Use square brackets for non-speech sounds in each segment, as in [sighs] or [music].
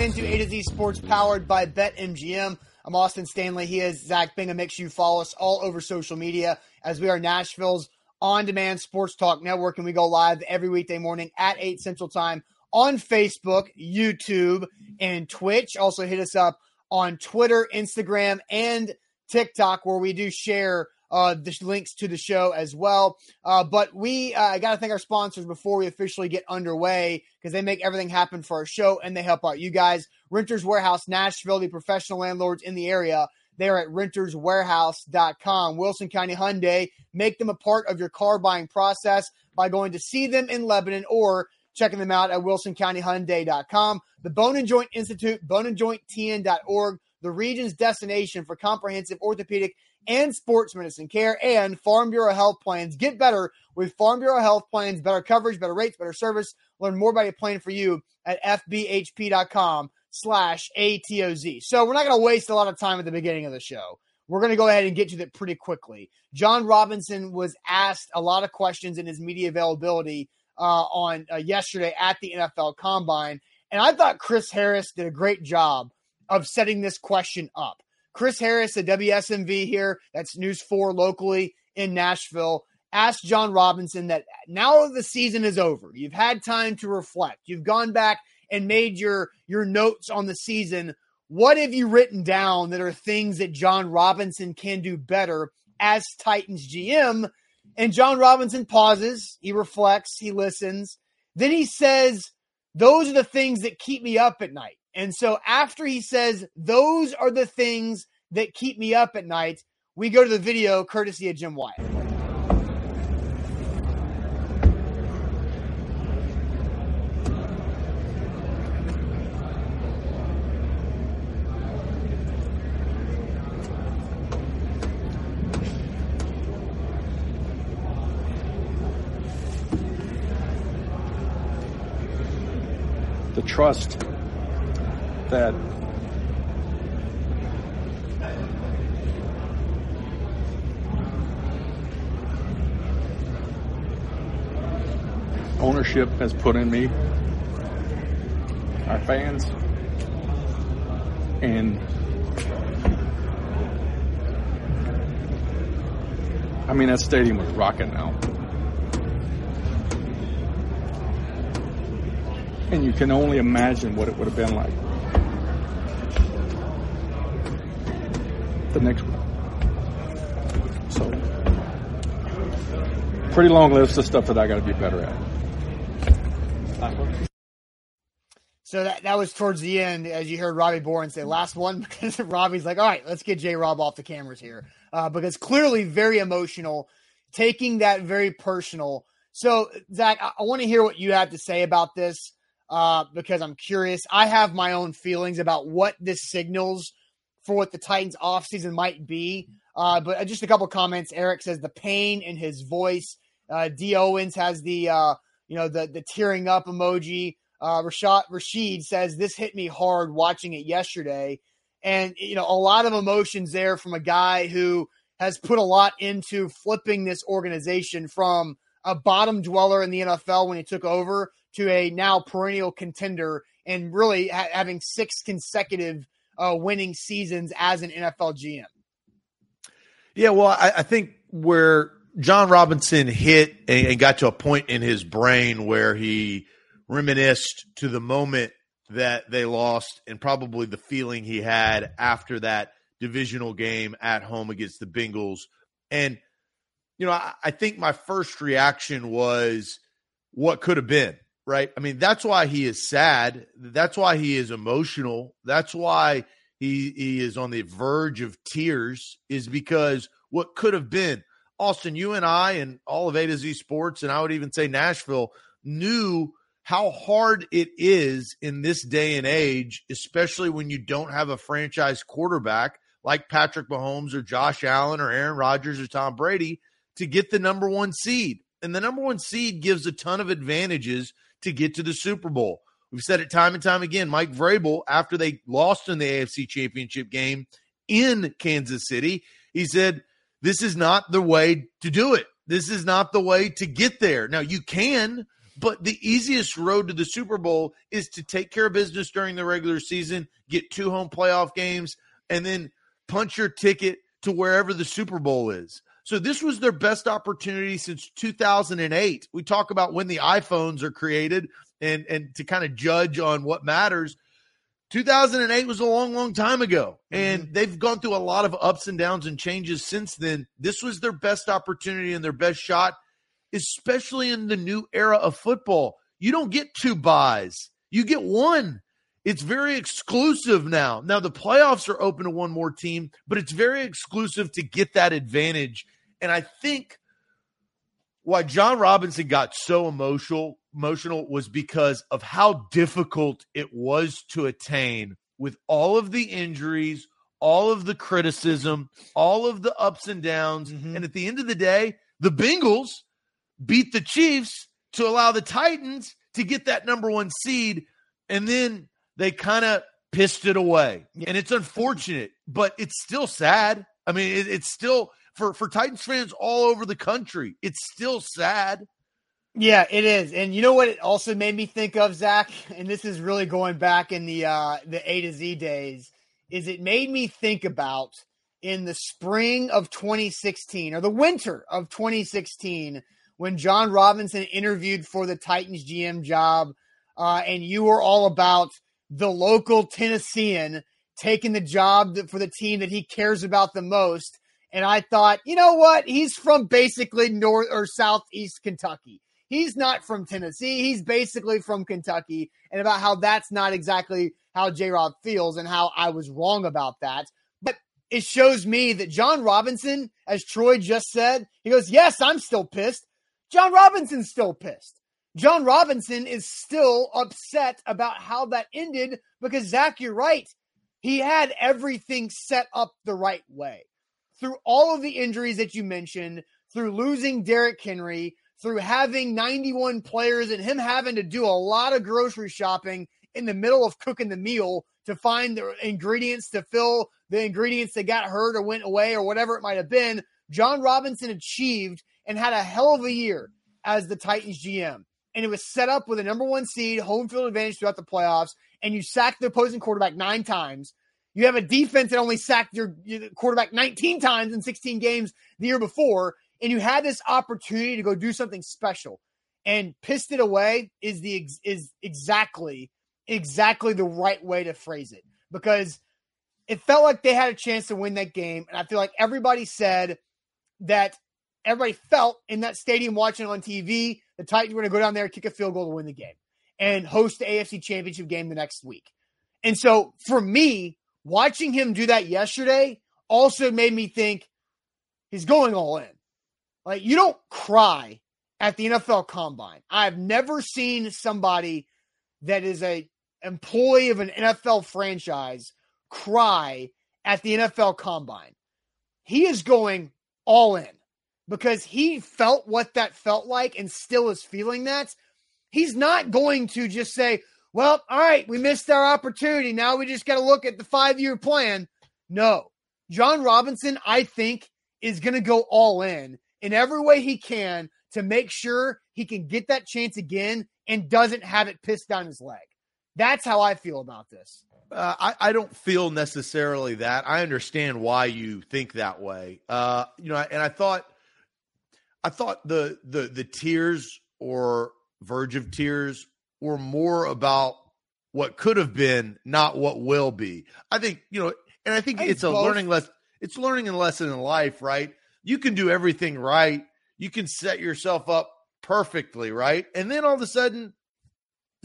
Welcome into A to Z Sports powered by BetMGM. I'm Austin Stanley. He is Zach Bingham. Make sure you follow us all over social media as we are Nashville's on demand sports talk network. And we go live every weekday morning at 8 Central Time on Facebook, YouTube, and Twitch. Also, hit us up on Twitter, Instagram, and TikTok, where we do share uh, the links to the show as well. Uh, but we uh, got to thank our sponsors before we officially get underway because they make everything happen for our show and they help out you guys. Renters Warehouse Nashville, the professional landlords in the area. They're at renterswarehouse.com. Wilson County Hyundai, make them a part of your car buying process by going to see them in Lebanon or checking them out at wilsoncountyhyundai.com. The Bone and Joint Institute, boneandjointtn.org, the region's destination for comprehensive orthopedic and sports medicine care and Farm Bureau health plans. Get better with Farm Bureau health plans, better coverage, better rates, better service. Learn more about a plan for you at fbhp.com slash ATOZ. So we're not going to waste a lot of time at the beginning of the show. We're going to go ahead and get to that pretty quickly. Jon Robinson was asked a lot of questions in his media availability uh, on uh, yesterday at the NFL Combine, and I thought Chris Harris did a great job of setting this question up. Chris Harris, a WSMV here, that's News 4 locally in Nashville, asked Jon Robinson that now the season is over. You've had time to reflect. You've gone back and made your your notes on the season. What have you written down that are things that Jon Robinson can do better as Titans GM? And Jon Robinson pauses, he reflects, he listens. Then he says, Those are the things that keep me up at night. And so after he says, Those are the things that keep me up at night, we go to the video courtesy of Jim Wyatt. the trust that ownership has put in me, our fans, and I mean that stadium was rocking now. And you can only imagine what it would have been like. The next one. So, pretty long list of stuff that I got to be better at. So that, that was towards the end, as you heard Robbie Bohren say, last one, [laughs] because Robbie's like, all right, let's get J Rob off the cameras here. Uh, because clearly very emotional, taking that very personal. So, Zach, I, I want to hear what you have to say about this uh, because I'm curious. I have my own feelings about what this signals for what the Titans offseason might be. Uh, but just a couple comments. Eric says the pain in his voice. Uh, D. Owens has the, uh, you know, the, the tearing up emoji. Uh, Rashad Rashid says this hit me hard watching it yesterday, and you know a lot of emotions there from a guy who has put a lot into flipping this organization from a bottom dweller in the NFL when he took over to a now perennial contender and really ha- having six consecutive uh, winning seasons as an NFL GM. Yeah, well, I, I think where Jon Robinson hit and, and got to a point in his brain where he reminisced to the moment that they lost and probably the feeling he had after that divisional game at home against the Bengals. And, you know, I, I think my first reaction was what could have been, right? I mean, that's why he is sad. That's why he is emotional. That's why he, he is on the verge of tears, is because what could have been. Austin, you and I and all of A to Z Sports, and I would even say Nashville, knew how hard it is in this day and age, especially when you don't have a franchise quarterback like Patrick Mahomes or Josh Allen or Aaron Rodgers or Tom Brady to get the number one seed. And the number one seed gives a ton of advantages to get to the Super Bowl. We've said it time and time again. Mike Vrabel, after they lost in the AFC Championship game in Kansas City, he said, This is not the way to do it. This is not the way to get there. Now, you can But the easiest road to the Super Bowl is to take care of business during the regular season, get two home playoff games, and then punch your ticket to wherever the Super Bowl is. So this was their best opportunity since 2008. We talk about when the iPhones are created and and to kind of judge on what matters. 2008 was a long, long time ago, and mm-hmm. they've gone through a lot of ups and downs and changes since then. This was their best opportunity and their best shot, especially in the new era of football. You don't get two buys, you get one. It's very exclusive now. Now, the playoffs are open to one more team, but it's very exclusive to get that advantage. And I think why Jon Robinson got so emotional emotional was because of how difficult it was to attain with all of the injuries, all of the criticism, all of the ups and downs. Mm-hmm. And at the end of the day, the Bengals beat the Chiefs to allow the Titans to get that number one seed. And then they kind of pissed it away. And it's unfortunate, but it's still sad. I mean, it, it's still for, for Titans fans all over the country, it's still sad. Yeah, it is. And you know what it also made me think of, Zach? And this is really going back in the uh the A to Z days, is it made me think about in the spring of 2016 or the winter of 2016 when Jon Robinson interviewed for the Titans GM job, uh, and you were all about the local Tennessean taking the job for the team that he cares about the most. And I thought, you know what? He's from basically north or southeast Kentucky. He's not from Tennessee. He's basically from Kentucky, and about how that's not exactly how J Rob feels and how I was wrong about that. But it shows me that Jon Robinson, as Troy just said, he goes, Yes, I'm still pissed. Jon Robinson's still pissed. Jon Robinson is still upset about how that ended because, Zach, you're right. He had everything set up the right way. Through all of the injuries that you mentioned, through losing Derrick Henry, through having 91 players and him having to do a lot of grocery shopping in the middle of cooking the meal to find the ingredients to fill the ingredients that got hurt or went away or whatever it might have been. Jon Robinson achieved and had a hell of a year as the Titans GM. And it was set up with a number one seed, home field advantage throughout the playoffs. And you sacked the opposing quarterback nine times. You have a defense that only sacked your, your quarterback 19 times in 16 games the year before and you had this opportunity to go do something special and pissed it away is the is exactly exactly the right way to phrase it. Because it felt like they had a chance to win that game and i feel like everybody said that everybody felt in that stadium watching on tv the titans were going to go down there kick a field goal to win the game and host the afc championship game the next week. And so for me watching him do that yesterday also made me think he's going all in like you don't cry at the NFL combine. I've never seen somebody that is a employee of an NFL franchise cry at the NFL combine. He is going all in because he felt what that felt like and still is feeling that. He's not going to just say, well, all right, we missed our opportunity. Now we just got to look at the five year plan. No. Jon Robinson, I think, is going to go all in in every way he can to make sure he can get that chance again and doesn't have it pissed down his leg. That's how I feel about this. Uh, I, I, don't feel necessarily that. I understand why you think that way. Uh, you know, and I thought, I thought the the the tears or verge of tears were more about what could have been, not what will be. I think you know, and I think I it's a learning lesson. It's learning a lesson in life, right? You can do everything right. You can set yourself up perfectly, right? And then all of a sudden,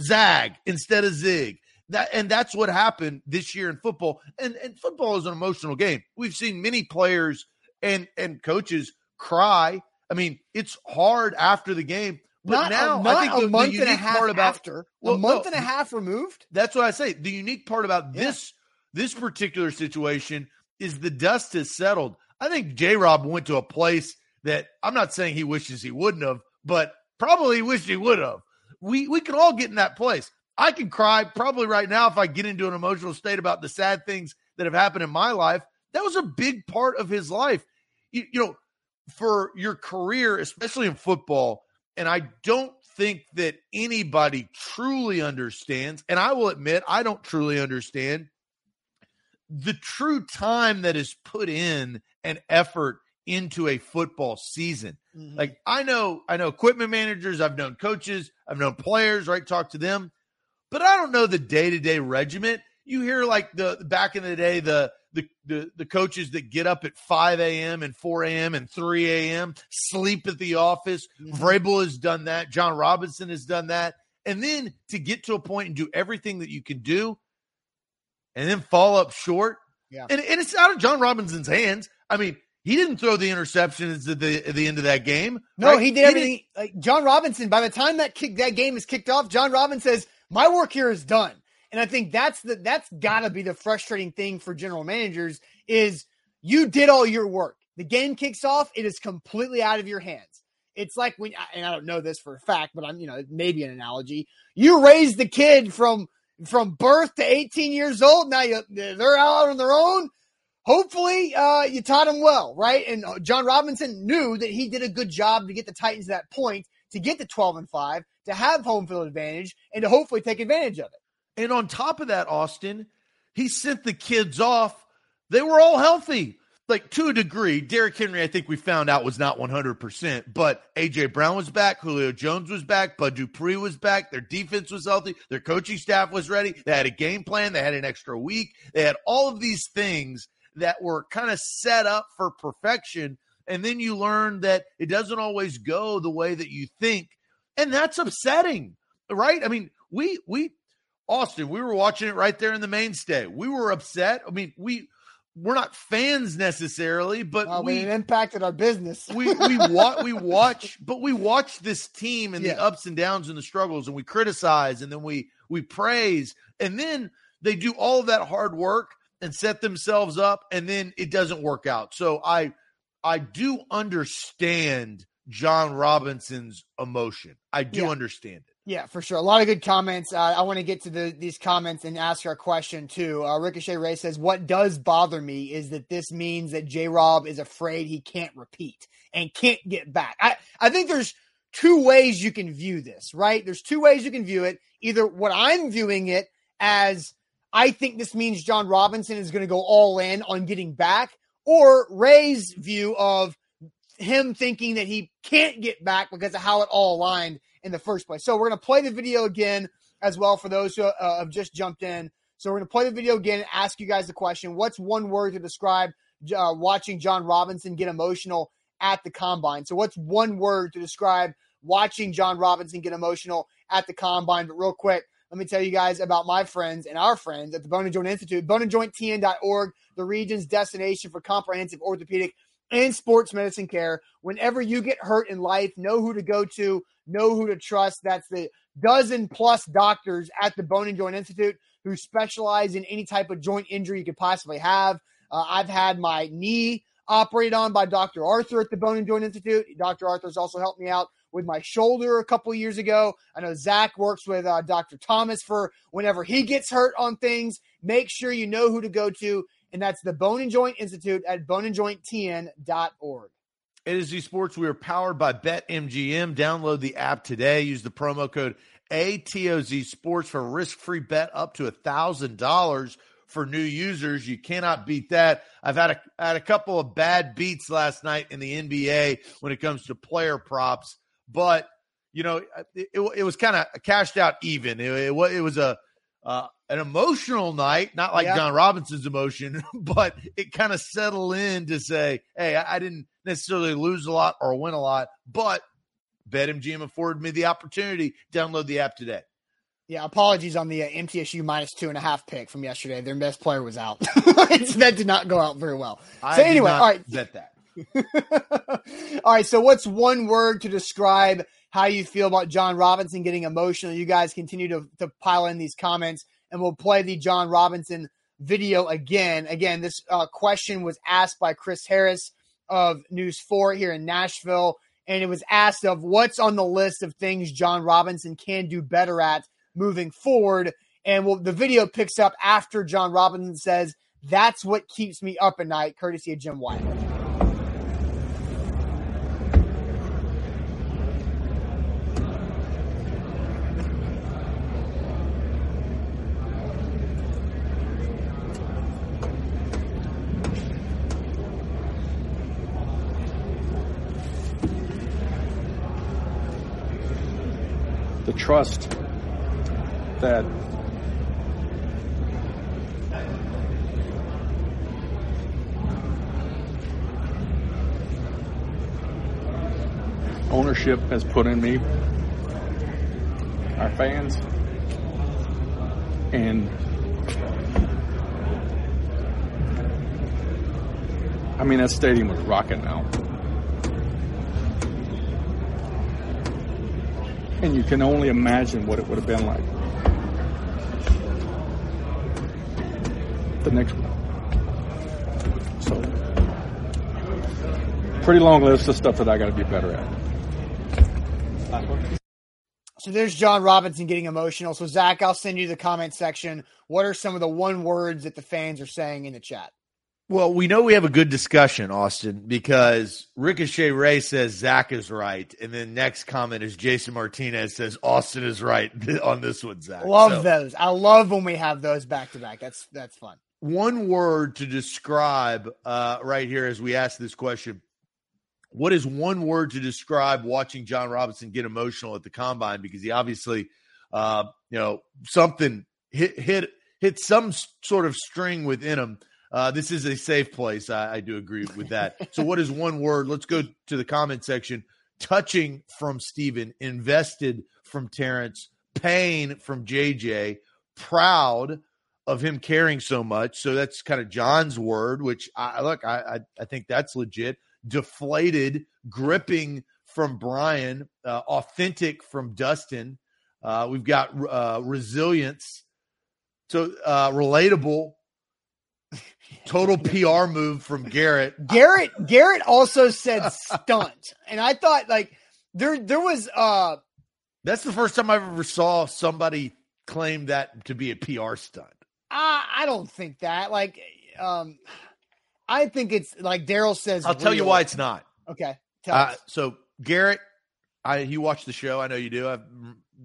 zag instead of zig. That and that's what happened this year in football. And and football is an emotional game. We've seen many players and and coaches cry. I mean, it's hard after the game. But not, now, not I think the, a month the and a half about, after well, a month no, and a half removed. That's what I say. The unique part about yeah. this this particular situation is the dust has settled. I think J Rob went to a place that I'm not saying he wishes he wouldn't have, but probably wished he would have. We we can all get in that place. I can cry probably right now if I get into an emotional state about the sad things that have happened in my life. That was a big part of his life. You, you know, for your career, especially in football, and I don't think that anybody truly understands, and I will admit I don't truly understand the true time that is put in and effort into a football season. Mm-hmm. Like I know, I know equipment managers, I've known coaches, I've known players, right? Talk to them, but I don't know the day to day regiment. You hear like the back in the day, the the, the the coaches that get up at 5 a.m. and 4 a.m. and 3 a.m. sleep at the office. Mm-hmm. Vrabel has done that. Jon Robinson has done that. And then to get to a point and do everything that you can do and then fall up short. Yeah. And, and it's out of Jon Robinson's hands. I mean, he didn't throw the interceptions at the at the end of that game. No, right? he did everything. like Jon Robinson, by the time that kick that game is kicked off, Jon Robinson says, "My work here is done." And I think that's the that's got to be the frustrating thing for general managers is you did all your work. The game kicks off, it is completely out of your hands. It's like when and I don't know this for a fact, but I'm you know maybe an analogy. You raise the kid from from birth to 18 years old. Now you, they're out on their own hopefully uh, you taught them well, right? And Jon Robinson knew that he did a good job to get the Titans that point, to get to 12 and 5, to have home field advantage, and to hopefully take advantage of it. And on top of that, Austin, he sent the kids off. They were all healthy. Like to a degree, Derrick Henry, I think we found out was not 100%, but AJ Brown was back, Julio Jones was back, Bud Dupree was back, their defense was healthy, their coaching staff was ready, they had a game plan, they had an extra week, they had all of these things that were kind of set up for perfection. And then you learn that it doesn't always go the way that you think. And that's upsetting, right? I mean, we, we, Austin, we were watching it right there in the mainstay. We were upset. I mean, we, we're not fans necessarily, but well, we impacted our business. we we watch [laughs] we watch, but we watch this team and yeah. the ups and downs and the struggles, and we criticize, and then we we praise, and then they do all of that hard work, and set themselves up and then it doesn't work out. So I I do understand Jon Robinson's emotion. I do yeah. understand it. Yeah, for sure. A lot of good comments. Uh, I want to get to the, these comments and ask our question too. Uh, Ricochet Ray says, "What does bother me is that this means that J. Rob is afraid he can't repeat and can't get back." I I think there's two ways you can view this. Right? There's two ways you can view it. Either what I'm viewing it as I think this means Jon Robinson is going to go all in on getting back, or Ray's view of him thinking that he can't get back because of how it all aligned in the first place. So we're going to play the video again as well for those who uh, have just jumped in. So we're going to play the video again and ask you guys the question What's one word to describe uh, watching Jon Robinson get emotional at the combine? So, what's one word to describe watching Jon Robinson get emotional at the combine? But real quick, let me tell you guys about my friends and our friends at the Bone and Joint Institute, boneandjointtn.org, the region's destination for comprehensive orthopedic and sports medicine care. Whenever you get hurt in life, know who to go to, know who to trust. That's the dozen plus doctors at the Bone and Joint Institute who specialize in any type of joint injury you could possibly have. Uh, I've had my knee operated on by Dr. Arthur at the Bone and Joint Institute. Dr. Arthur's also helped me out with my shoulder a couple years ago. I know Zach works with uh, Dr. Thomas for whenever he gets hurt on things. Make sure you know who to go to, and that's the Bone and Joint Institute at boneandjointtn.org. It is the Sports. We are powered by BetMGM. Download the app today. Use the promo code ATOZ Sports for a risk-free bet up to a thousand dollars for new users. You cannot beat that. I've had a had a couple of bad beats last night in the NBA when it comes to player props but you know, it, it, it was kind of cashed out even. It, it, it was a uh, an emotional night, not like yeah. Jon Robinson's emotion, [laughs] but it kind of settled in to say, hey, I, I, didn't necessarily lose a lot or win a lot, but BetMGM afforded me the opportunity. Download the app today. Yeah, apologies on the uh, MTSU minus two and a half pick from yesterday. Their best player was out. [laughs] that did not go out very well. I so anyway, all right, bet that. [laughs] All right. So, what's one word to describe how you feel about Jon Robinson getting emotional? You guys continue to, to pile in these comments, and we'll play the Jon Robinson video again. Again, this uh, question was asked by Chris Harris of News 4 here in Nashville, and it was asked of what's on the list of things Jon Robinson can do better at moving forward. And we'll, the video picks up after Jon Robinson says, That's what keeps me up at night, courtesy of Jim Wyatt. The trust that ownership has put in me, our fans, and I mean that stadium was rocking now. And you can only imagine what it would have been like. The next one. So, pretty long list of stuff that I got to be better at. So there's Jon Robinson getting emotional. So Zach, I'll send you the comment section. What are some of the one words that the fans are saying in the chat? Well, we know we have a good discussion, Austin, because Ricochet Ray says Zach is right, and then next comment is Jason Martinez says Austin is right [laughs] on this one. Zach, love so, those. I love when we have those back to back. That's that's fun. One word to describe uh, right here as we ask this question: What is one word to describe watching Jon Robinson get emotional at the combine? Because he obviously, uh, you know, something hit hit hit some sort of string within him uh, this is a safe place. I, I do agree with that. so, what is one word? Let's go to the comment section. Touching from Steven, invested from Terrence, pain from JJ, proud of him caring so much. So that's kind of John's word, which I look, I, I, I think that's legit. Deflated, gripping from Brian, uh, authentic from Dustin. Uh, we've got uh, resilience. So uh, relatable Total PR move from Garrett. Garrett Garrett also said stunt. and I thought like there there was uh That's the first time I ever saw somebody claim that to be a PR stunt. Uh, I don't think that. Like um I think it's like Daryl says I'll real. tell you why it's not. Okay. Uh, so Garrett, I you watch the show, I know you do. I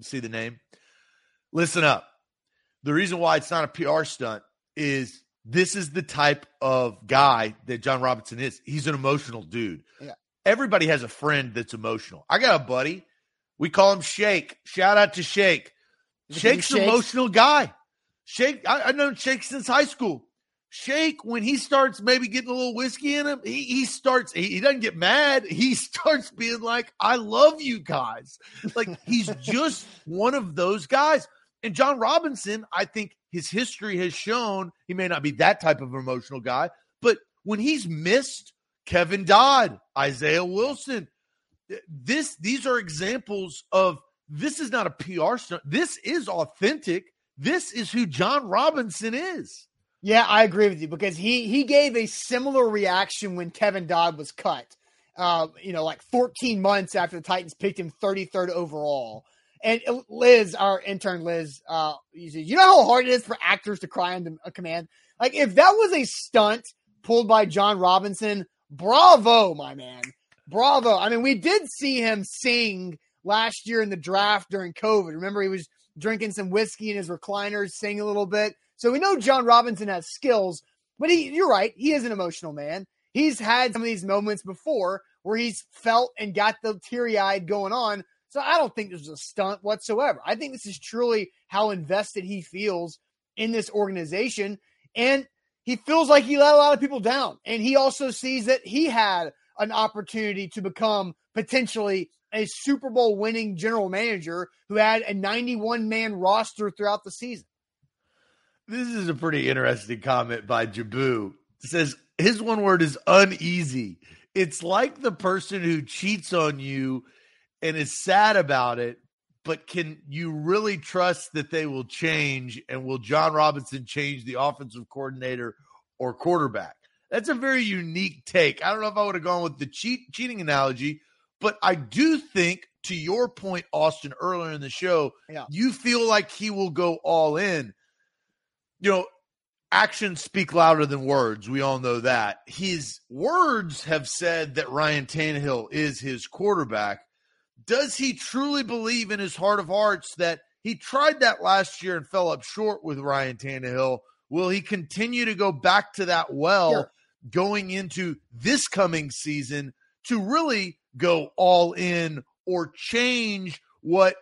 see the name. Listen up. The reason why it's not a PR stunt is this is the type of guy that Jon Robinson is. He's an emotional dude. Yeah. Everybody has a friend that's emotional. I got a buddy. We call him Shake. Shout out to Shake. Shake's an emotional guy. Shake, I, I know Shake since high school. Shake, when he starts maybe getting a little whiskey in him, he, he starts, he, he, doesn't get mad. He [laughs] starts being like, I love you guys. Like he's [laughs] just one of those guys. And Jon Robinson, I think his history has shown he may not be that type of emotional guy, but when he's missed Kevin Dodd, Isaiah Wilson, this these are examples of this is not a PR stunt. This is authentic. This is who Jon Robinson is. Yeah, I agree with you because he he gave a similar reaction when Kevin Dodd was cut. Uh, you know, like 14 months after the Titans picked him 33rd overall. And Liz, our intern Liz, uh, you know how hard it is for actors to cry on a command. Like if that was a stunt pulled by Jon Robinson, bravo, my man, bravo. I mean, we did see him sing last year in the draft during COVID. Remember, he was drinking some whiskey in his recliners, sing a little bit. So we know Jon Robinson has skills, but he, you're right, he is an emotional man. He's had some of these moments before where he's felt and got the teary eyed going on. So I don't think this is a stunt whatsoever. I think this is truly how invested he feels in this organization. And he feels like he let a lot of people down. And he also sees that he had an opportunity to become potentially a Super Bowl winning general manager who had a 91 man roster throughout the season. This is a pretty interesting comment by Jabu. It says his one word is uneasy. It's like the person who cheats on you and is sad about it, but can you really trust that they will change? And will Jon Robinson change the offensive coordinator or quarterback? That's a very unique take. I don't know if I would have gone with the cheat cheating analogy, but I do think, to your point, Austin, earlier in the show, yeah. you feel like he will go all in. You know, actions speak louder than words. We all know that. His words have said that Ryan Tannehill is his quarterback does he truly believe in his heart of hearts that he tried that last year and fell up short with Ryan Tannehill? Will he continue to go back to that well sure. going into this coming season to really go all in or change what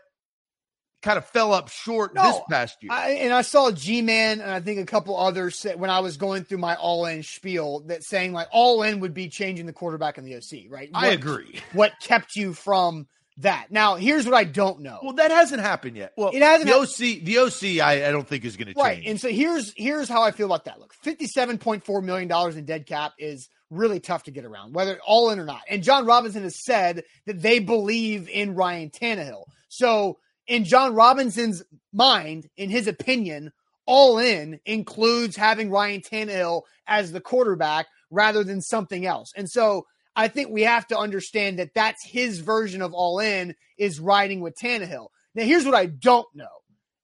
kind of fell up short No, this past year. I, and I saw G Man and I think a couple others say, when I was going through my all in spiel that saying like all in would be changing the quarterback in the OC, right? I agree. What kept you from that? Now, here's what I don't know. Well, that hasn't happened yet. Well, It hasn't The hap- OC, the OC, I, I don't think is going to change. Right. And so here's here's how I feel about that. Look, $57.4 million in dead cap is really tough to get around, whether all in or not. And Jon Robinson has said that they believe in Ryan Tannehill. So in Jon Robinson's mind, in his opinion, all in includes having Ryan Tannehill as the quarterback rather than something else. And so I think we have to understand that that's his version of all in is riding with Tannehill. Now, here's what I don't know.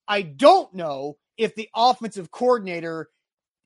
I don't know if the offensive coordinator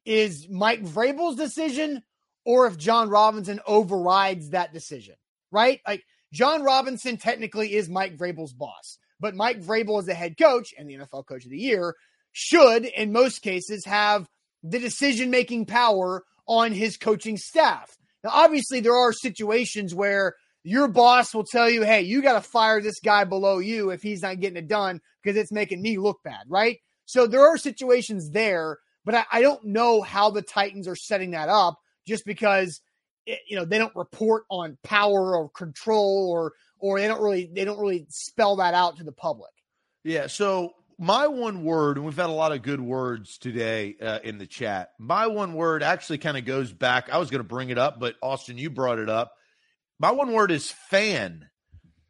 is Mike Vrabel's decision or if Jon Robinson overrides that decision, right? Like Jon Robinson technically is Mike Vrabel's boss, but Mike Vrabel as the head coach and the NFL coach of the year should, in most cases, have the decision making power on his coaching staff. Now, obviously, there are situations where your boss will tell you, hey, you got to fire this guy below you if he's not getting it done because it's making me look bad, right? So there are situations there, but I, I don't know how the Titans are setting that up just because it, you know they don't report on power or control or or they don't really they don't really spell that out to the public. Yeah. So my one word, and we've had a lot of good words today uh, in the chat. My one word actually kind of goes back. I was going to bring it up, but Austin, you brought it up. My one word is fan.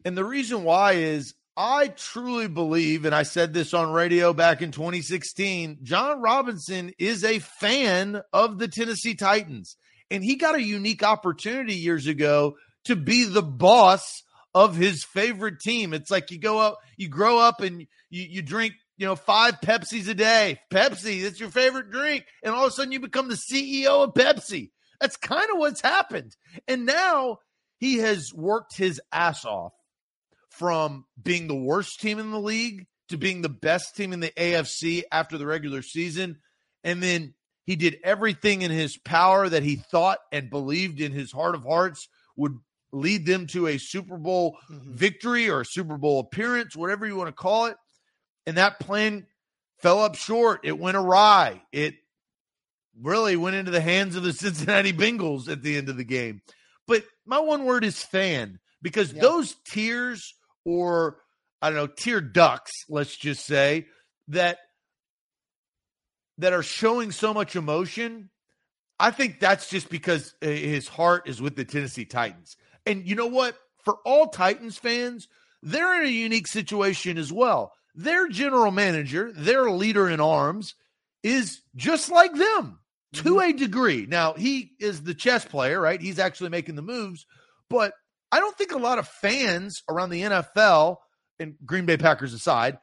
And the reason why is I truly believe, and I said this on radio back in 2016, Jon Robinson is a fan of the Tennessee Titans. And he got a unique opportunity years ago to be the boss of his favorite team. It's like you go up, you grow up and you, you drink, you know, five Pepsis a day. Pepsi, that's your favorite drink. And all of a sudden you become the CEO of Pepsi. That's kind of what's happened. And now he has worked his ass off from being the worst team in the league to being the best team in the AFC after the regular season. And then he did everything in his power that he thought and believed in his heart of hearts would lead them to a Super Bowl Mhm. victory or a Super Bowl appearance, whatever you want to call it. And that plan fell up short. It went awry. It really went into the hands of the [laughs] Cincinnati Bengals at the end of the game. But my one word is fan because Yeah. those tears or I don't know, tear ducks, let's just say, that that are showing so much emotion, I think that's just because uh, his heart is with the Tennessee Titans. And you know what? For all Titans fans, they're in a unique situation as well. Their general manager, their leader in arms, is just like them to mm-hmm. a degree. Now, he is the chess player, right? He's actually making the moves, but I don't think a lot of fans around the NFL, and Green Bay Packers aside,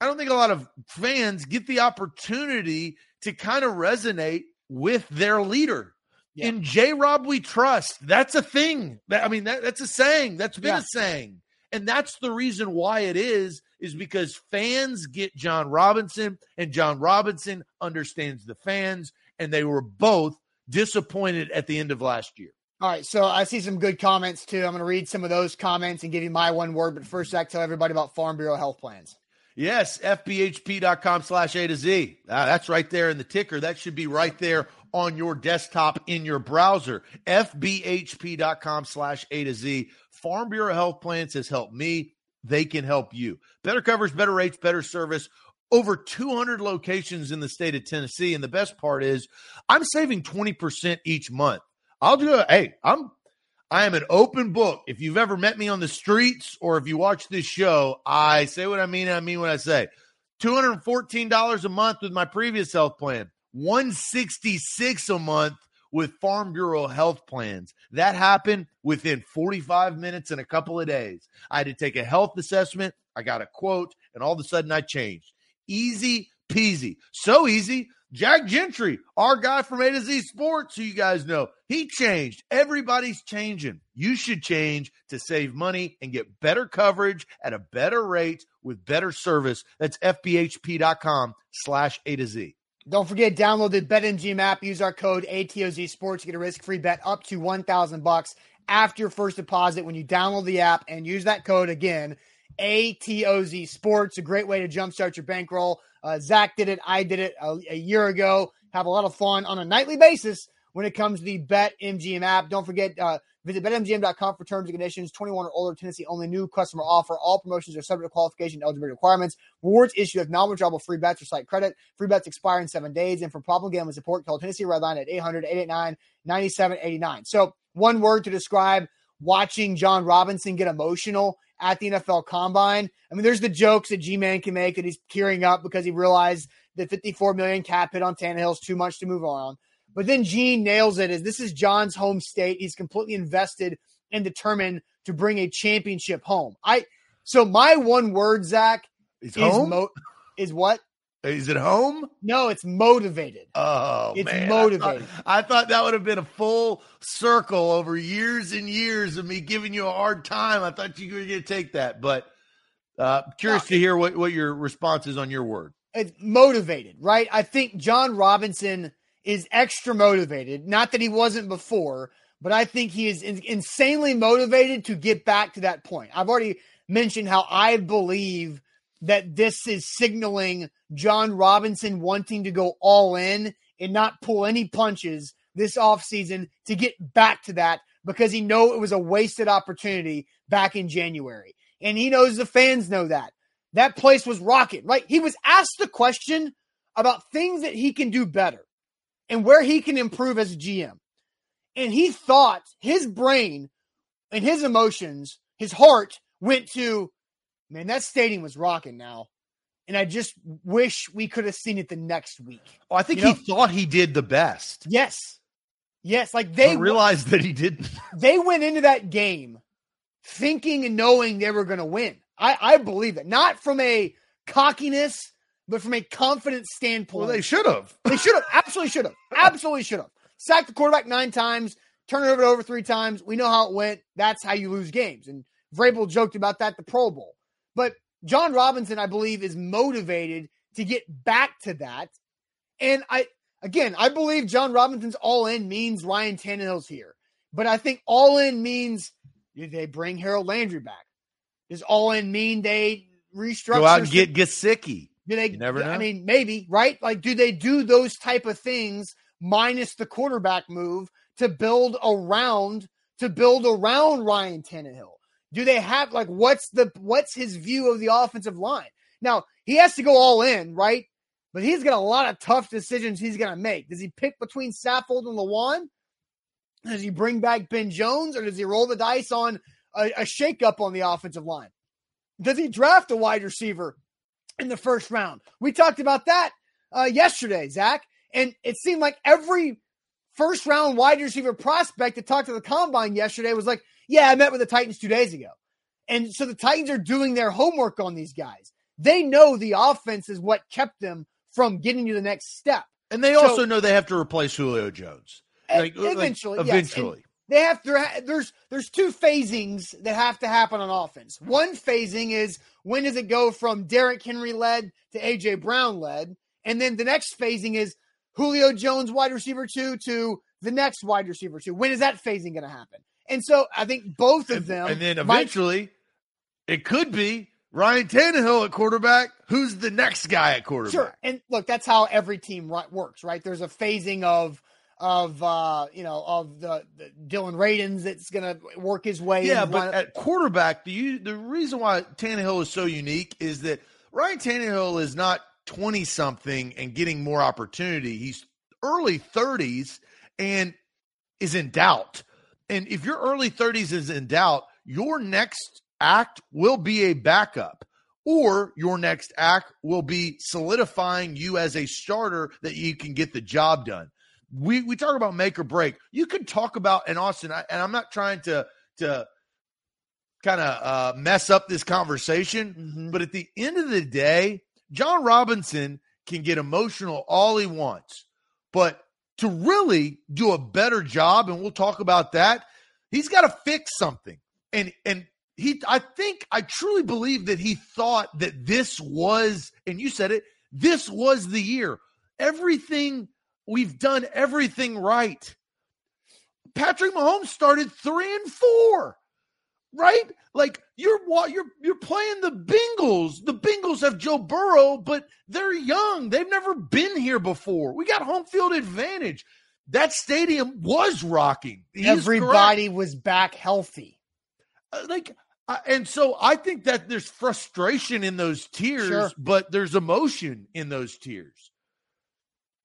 I don't think a lot of fans get the opportunity to kind of resonate with their leader. Yeah. In J Rob, we trust. That's a thing. That, I mean, that, that's a saying. That's been Yeah. a saying. And that's the reason why it is, is because fans get Jon Robinson, and Jon Robinson understands the fans, and they were both disappointed at the end of last year. All right, so I see some good comments too. I'm going to read some of those comments and give you my one word. But first, Zach, tell everybody about Farm Bureau health plans. Yes, fbhp.com slash A to Z. Ah, that's right there in the ticker. That should be right there on your desktop in your browser. fbhp.com slash A to Z. Farm Bureau Health Plans has helped me. They can help you. Better coverage, better rates, better service. Over 200 locations in the state of Tennessee. And the best part is I'm saving 20% each month. I'll do it. Hey, I'm I am an open book. If you've ever met me on the streets or if you watch this show, I say what I mean I mean what I say. $214 a month with my previous health plan. 166 a month with Farm Bureau health plans. That happened within 45 minutes and a couple of days. I had to take a health assessment, I got a quote, and all of a sudden I changed. Easy peasy. So easy. Jack Gentry, our guy from A to Z Sports, who you guys know, he changed. Everybody's changing. You should change to save money and get better coverage at a better rate with better service. That's fbhp.com slash A to Z. Don't forget, download the BetMGM app. Use our code ATOZ Sports to get a risk-free bet up to one thousand bucks after your first deposit when you download the app and use that code again. ATOZ Sports, a great way to jumpstart your bankroll. Uh, Zach did it. I did it a, a year ago. Have a lot of fun on a nightly basis when it comes to the Bet MGM app. Don't forget, uh, visit betmgm.com for terms and conditions. 21 or older, Tennessee only new customer offer. All promotions are subject to qualification and eligibility requirements. Rewards issued with non-withdrawable free bets or site credit. Free bets expire in seven days. And for problem gambling support, call Tennessee Red Line at 800-889-9789. So one word to describe watching Jon Robinson get emotional at the NFL Combine. I mean, there's the jokes that G-Man can make that he's tearing up because he realized the 54 million cap hit on Tannehill is too much to move on. But then Gene nails it as this is Jon's home state. He's completely invested and determined to bring a championship home. I so my one word, Zach, He's is home. mo- is what? Is it home? No, it's motivated. Oh, It's man. motivated. I thought, I thought that would have been a full circle over years and years of me giving you a hard time. I thought you were going to take that, but uh, curious No. to hear what, what your response is on your word. it's motivated, right? I think Jon Robinson is extra motivated. Not that he wasn't before, but I think he is in- insanely motivated to get back to that point. I've already mentioned how I believe that this is signaling Jon Robinson wanting to go all in and not pull any punches this offseason to get back to that because he know it was a wasted opportunity back in January. And he knows the fans know that that place was rocking, right? He was asked the question about things that he can do better and where he can improve as a GM. And he thought his brain and his emotions, his heart went to, man, that stadium was rocking now. And I just wish we could have seen it the next week. Oh, I think You he know- thought he did the best. Yes. Yes. Like They they realized that he didn't. [laughs] they went into that game thinking and knowing they were going to win. I, I believe that. Not from a cockiness, but from a confidence standpoint. Well, they should have. [laughs] They should have. Absolutely should have. Absolutely should have. Sacked the quarterback nine times, turned it over over three times. We know how it went. That's how you lose games. And Vrabel joked about that at the Pro Bowl. But Jon Robinson, I believe, is motivated to get back to that. And I, again, I believe Jon Robinson's all in means Ryan Tannehill's here. But I think all in means they bring Harold Landry back? Does all in mean they restructure? Go out and get Gesicki. Do they? You never I mean, maybe right. Like, do they do those type of things minus the quarterback move to build around to build around Ryan Tannehill? Do they have like what's the what's his view of the offensive line? Now he has to go all in, right? But he's got a lot of tough decisions he's going to make. Does he pick between Saffold and Lewan? Does he bring back Ben Jones, or does he roll the dice on a, a shakeup on the offensive line? Does he draft a wide receiver in the first round? We talked about that uh, yesterday, Zach, and it seemed like every first round wide receiver prospect that talked to the combine yesterday was like, "Yeah, I met with the Titans two days ago," and so the Titans are doing their homework on these guys. They know the offense is what kept them from getting to the next step. And they So- also know they have to replace Julio Jones. Like- like, eventually, yes. eventually. They have there, there's there's two phasings that have to happen on offense. One phasing is when does it go from Derrick Henry led to AJ Brown led, and then the next phasing is Julio Jones wide receiver two to the next wide receiver two. When is that phasing going to happen? And so I think both of them, and then might- eventually, it could be Ryan Tannehill at quarterback. Who's the next guy at quarterback? Sure. And look, that's how every team works, right? There's a phasing of of uh, you know, of the, the Dylan Radins that's going to work his way. Yeah, but one- at quarterback, the you the reason why Tannehill is so unique is that Ryan Tannehill is not twenty something and getting more opportunity. He's early thirties and is in doubt. And if your early thirties is in doubt, your next act will be a backup. Or your next act will be solidifying you as a starter that you can get the job done we we talk about make or break. You could talk about and Austin, I, and I'm not trying to to kind of uh, mess up this conversation, Mhm. but at the end of the day, Jon Robinson can get emotional all he wants, but to really do a better job, and we'll talk about that, he's got to fix something, and and. He, I think, I truly believe that he thought that this was, and you said it, this was the year. Everything We've done everything right. Patrick Mahomes started three and four. right? Like you're you're you're playing the Bengals. The Bengals have Joe Burrow, but they're young. They've never been here before. We got home field advantage. That stadium was rocking. He's Everybody correct. was back healthy. Uh, like uh, and so I think that there's frustration in those tears, sure. but there's emotion in those tears.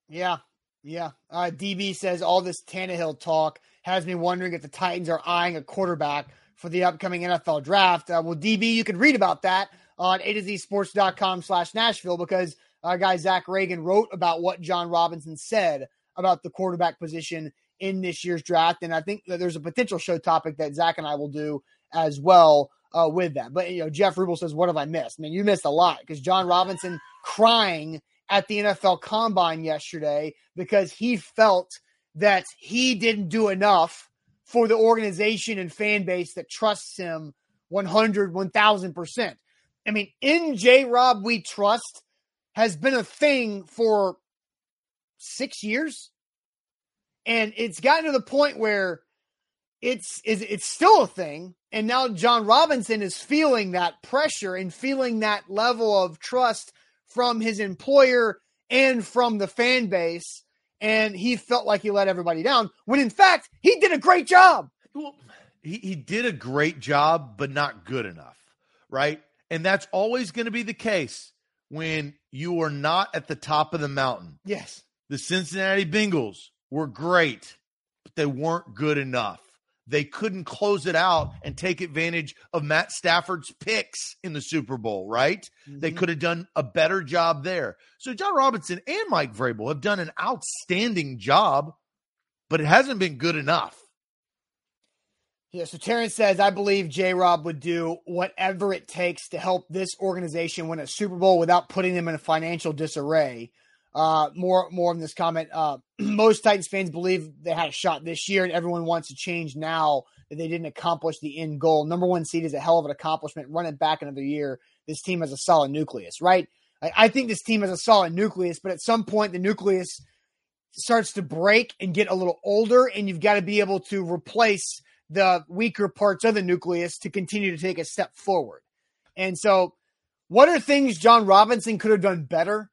Yeah, yeah. Uh, DB says all this Tannehill talk has me wondering if the Titans are eyeing a quarterback for the upcoming NFL draft. Uh, well, DB, you can read about that on A to Z Sports.com slash Nashville because our guy Zach Reagan wrote about what Jon Robinson said about the quarterback position in this year's draft. And I think that there's a potential show topic that Zach and I will do as well uh, with that. But, you know, Jeff Rubel says, What have I missed? I mean, you missed a lot because Jon Robinson crying at the NFL combine yesterday because he felt that he didn't do enough for the organization and fan base that trusts him 100, 1000%. I mean, in J Rob, we trust has been a thing for six years. And it's gotten to the point where it's is it's still a thing. And now Jon Robinson is feeling that pressure and feeling that level of trust from his employer and from the fan base and he felt like he let everybody down when in fact he did a great job. Well, he, he did a great job, but not good enough, right? And that's always going to be the case when you are not at the top of the mountain. Yes. The Cincinnati Bengals were great, but they weren't good enough they couldn't close it out and take advantage of Matt Stafford's picks in the Super Bowl, right? Mm-hmm. They could have done a better job there. So Jon Robinson and Mike Vrabel have done an outstanding job, but it hasn't been good enough. Yeah, so Terrence says, I believe J Rob would do whatever it takes to help this organization win a Super Bowl without putting them in a financial disarray. Uh, more more in this comment. Uh, [clears throat] most Titans fans believe they had a shot this year, and everyone wants to change now that they didn't accomplish the end goal. Number one seed is a hell of an accomplishment. Run it back another year. This team has a solid nucleus, right? I, I think this team has a solid nucleus, but at some point the nucleus starts to break and get a little older, and you've got to be able to replace the weaker parts of the nucleus to continue to take a step forward. And so, what are things Jon Robinson could have done better?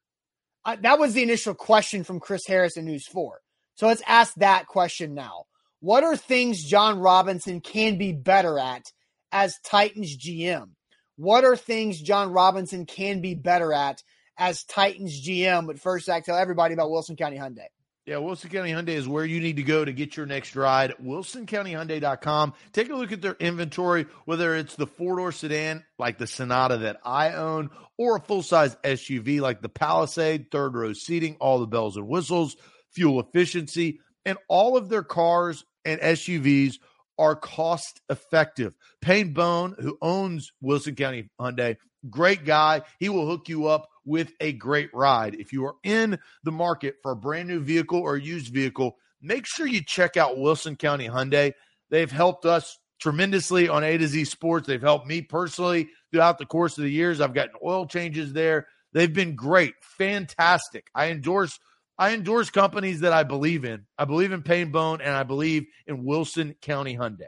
Uh, that was the initial question from Chris Harris in News 4. So let's ask that question now. What are things Jon Robinson can be better at as Titans GM? What are things Jon Robinson can be better at as Titans GM? But first, Zach, tell everybody about Wilson County Hyundai. Yeah, Wilson County Hyundai is where you need to go to get your next ride. WilsonCountyHyundai.com. Take a look at their inventory, whether it's the four door sedan like the Sonata that I own, or a full size SUV like the Palisade, third row seating, all the bells and whistles, fuel efficiency, and all of their cars and SUVs are cost effective. Payne Bone, who owns Wilson County Hyundai, great guy. He will hook you up with a great ride. If you are in the market for a brand new vehicle or used vehicle, make sure you check out Wilson County Hyundai. They've helped us tremendously on A to Z Sports. They've helped me personally throughout the course of the years. I've gotten oil changes there. They've been great, fantastic. I endorse I endorse companies that I believe in. I believe in Payne Bone and I believe in Wilson County Hyundai.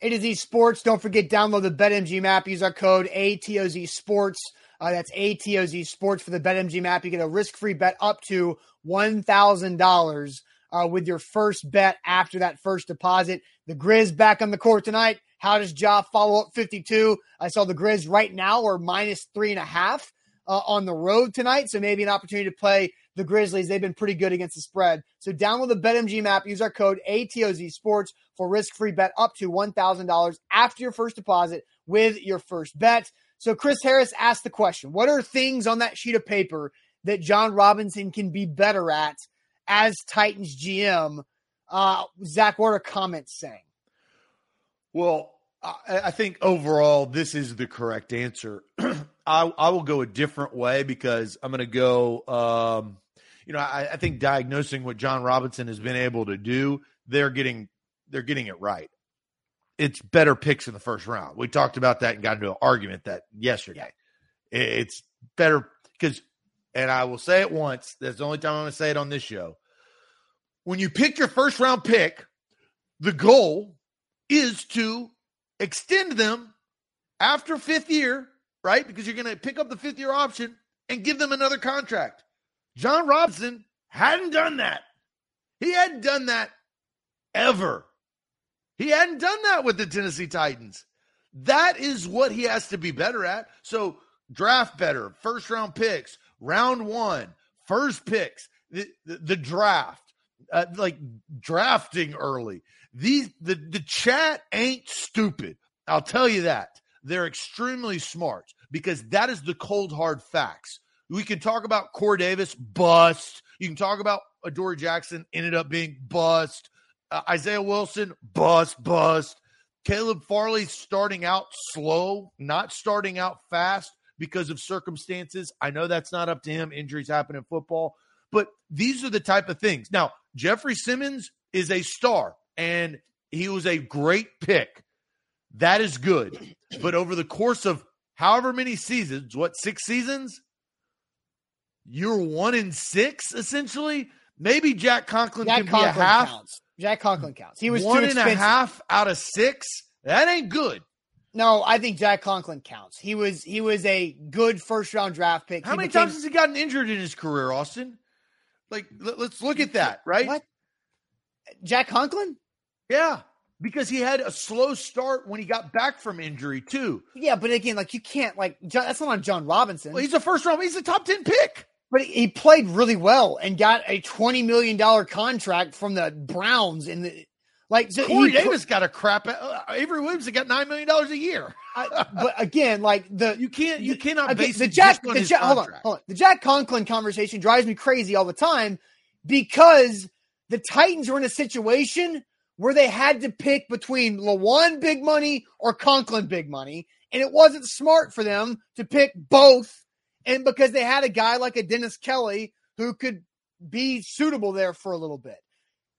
A to Z Sports. Don't forget, download the BetMGM app. Use our code ATOZ Sports. Uh, that's ATOZ Sports for the BetMGM app. You get a risk free bet up to $1,000 uh, with your first bet after that first deposit. The Grizz back on the court tonight. How does Ja follow up 52? I saw the Grizz right now are minus three and a half uh, on the road tonight. So maybe an opportunity to play the Grizzlies. They've been pretty good against the spread. So download the BetMGM app. Use our code ATOZ Sports for risk free bet up to $1,000 after your first deposit with your first bet. So Chris Harris asked the question What are things on that sheet of paper that Jon Robinson can be better at as Titans GM? Uh, Zach, what are comments saying? Well, I, I think overall, this is the correct answer. [clears throat] I, I, will go a different way because I'm going to go. Um, you know, I, I think diagnosing what Jon Robinson has been able to do, they're getting they're getting it right it's better picks in the first round. We talked about that and got into an argument that yesterday. It's better because, and I will say it once. That's the only time I'm going to say it on this show. When you pick your first round pick, the goal is to extend them after fifth year, right? Because you're going to pick up the fifth year option and give them another contract. Jon Robinson hadn't done that. He hadn't done that ever. He hadn't done that with the Tennessee Titans. That is what he has to be better at. So draft better, first round picks, round one, first picks, the, the, the draft, uh, like drafting early. These the the chat ain't stupid. I'll tell you that. They're extremely smart because that is the cold hard facts. We can talk about Corey Davis bust. You can talk about Adoree Jackson ended up being bust. Uh, Isaiah Wilson bust bust. Caleb Farley starting out slow, not starting out fast because of circumstances. I know that's not up to him. Injuries happen in football, but these are the type of things. Now, Jeffrey Simmons is a star and he was a great pick. That is good. But over the course of however many seasons, what, six seasons? You're one in six, essentially. Maybe Jack Conklin Jack can Conklin be a half. Counts. Jack Conklin counts. He was one and a half out of six. That ain't good. No, I think Jack Conklin counts. He was he was a good first round draft pick. How he many became, times has he gotten injured in his career, Austin? Like, let, us look at that, right? What? Jack Conklin? Yeah, because he had a slow start when he got back from injury too. Yeah, but again, like you can't like that's not on Jon Robinson. Well, he's a first round. He's a top ten pick. But he played really well and got a twenty million dollar contract from the Browns in the like. So Corey he, Davis got a crap. Uh, Avery Williams got nine million dollars a year. I, but again, like the [laughs] you can't you cannot again, base the Jack the Jack, hold on hold on the Jack Conklin conversation drives me crazy all the time because the Titans were in a situation where they had to pick between Lewan big money or Conklin big money, and it wasn't smart for them to pick both. And because they had a guy like a Dennis Kelly who could be suitable there for a little bit.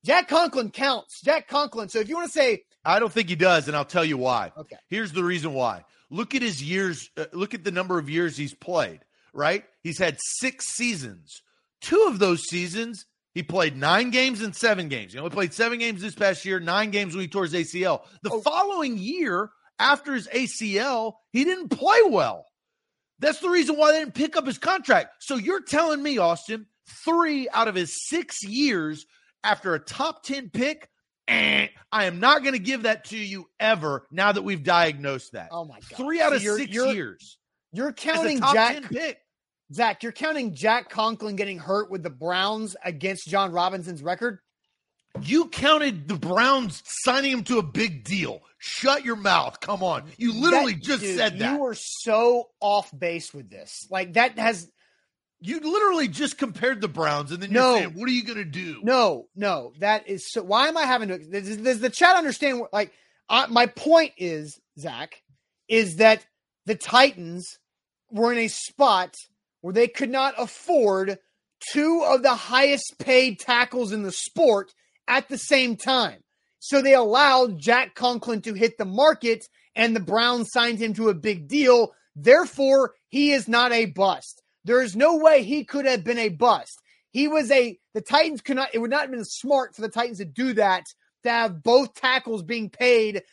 Jack Conklin counts. Jack Conklin. So if you want to say, I don't think he does, and I'll tell you why. Okay. Here's the reason why. Look at his years. Uh, look at the number of years he's played. Right. He's had six seasons. Two of those seasons he played nine games and seven games. He only played seven games this past year, nine games when he tore his ACL. The oh. following year, after his ACL, he didn't play well. That's the reason why they didn't pick up his contract. So you're telling me, Austin, three out of his six years after a top 10 pick, eh, I am not going to give that to you ever now that we've diagnosed that. Oh, my God. Three out so of you're, 6 you're, years. You're counting Jack. pick. Zach, you're counting Jack Conklin getting hurt with the Browns against Jon Robinson's record? You counted the Browns signing him to a big deal. Shut your mouth. Come on. You literally that, just dude, said that. You were so off base with this. Like that has you literally just compared the Browns and then no, saying, what are you going to do? No, no. That is so why am I having to does, does the chat understand what like uh, my point is, Zach, is that the Titans were in a spot where they could not afford two of the highest paid tackles in the sport at the same time. So they allowed Jack Conklin to hit the market, and the Browns signed him to a big deal. Therefore, he is not a bust. There is no way he could have been a bust. He was a, the Titans could not, it would not have been smart for the Titans to do that, to have both tackles being paid,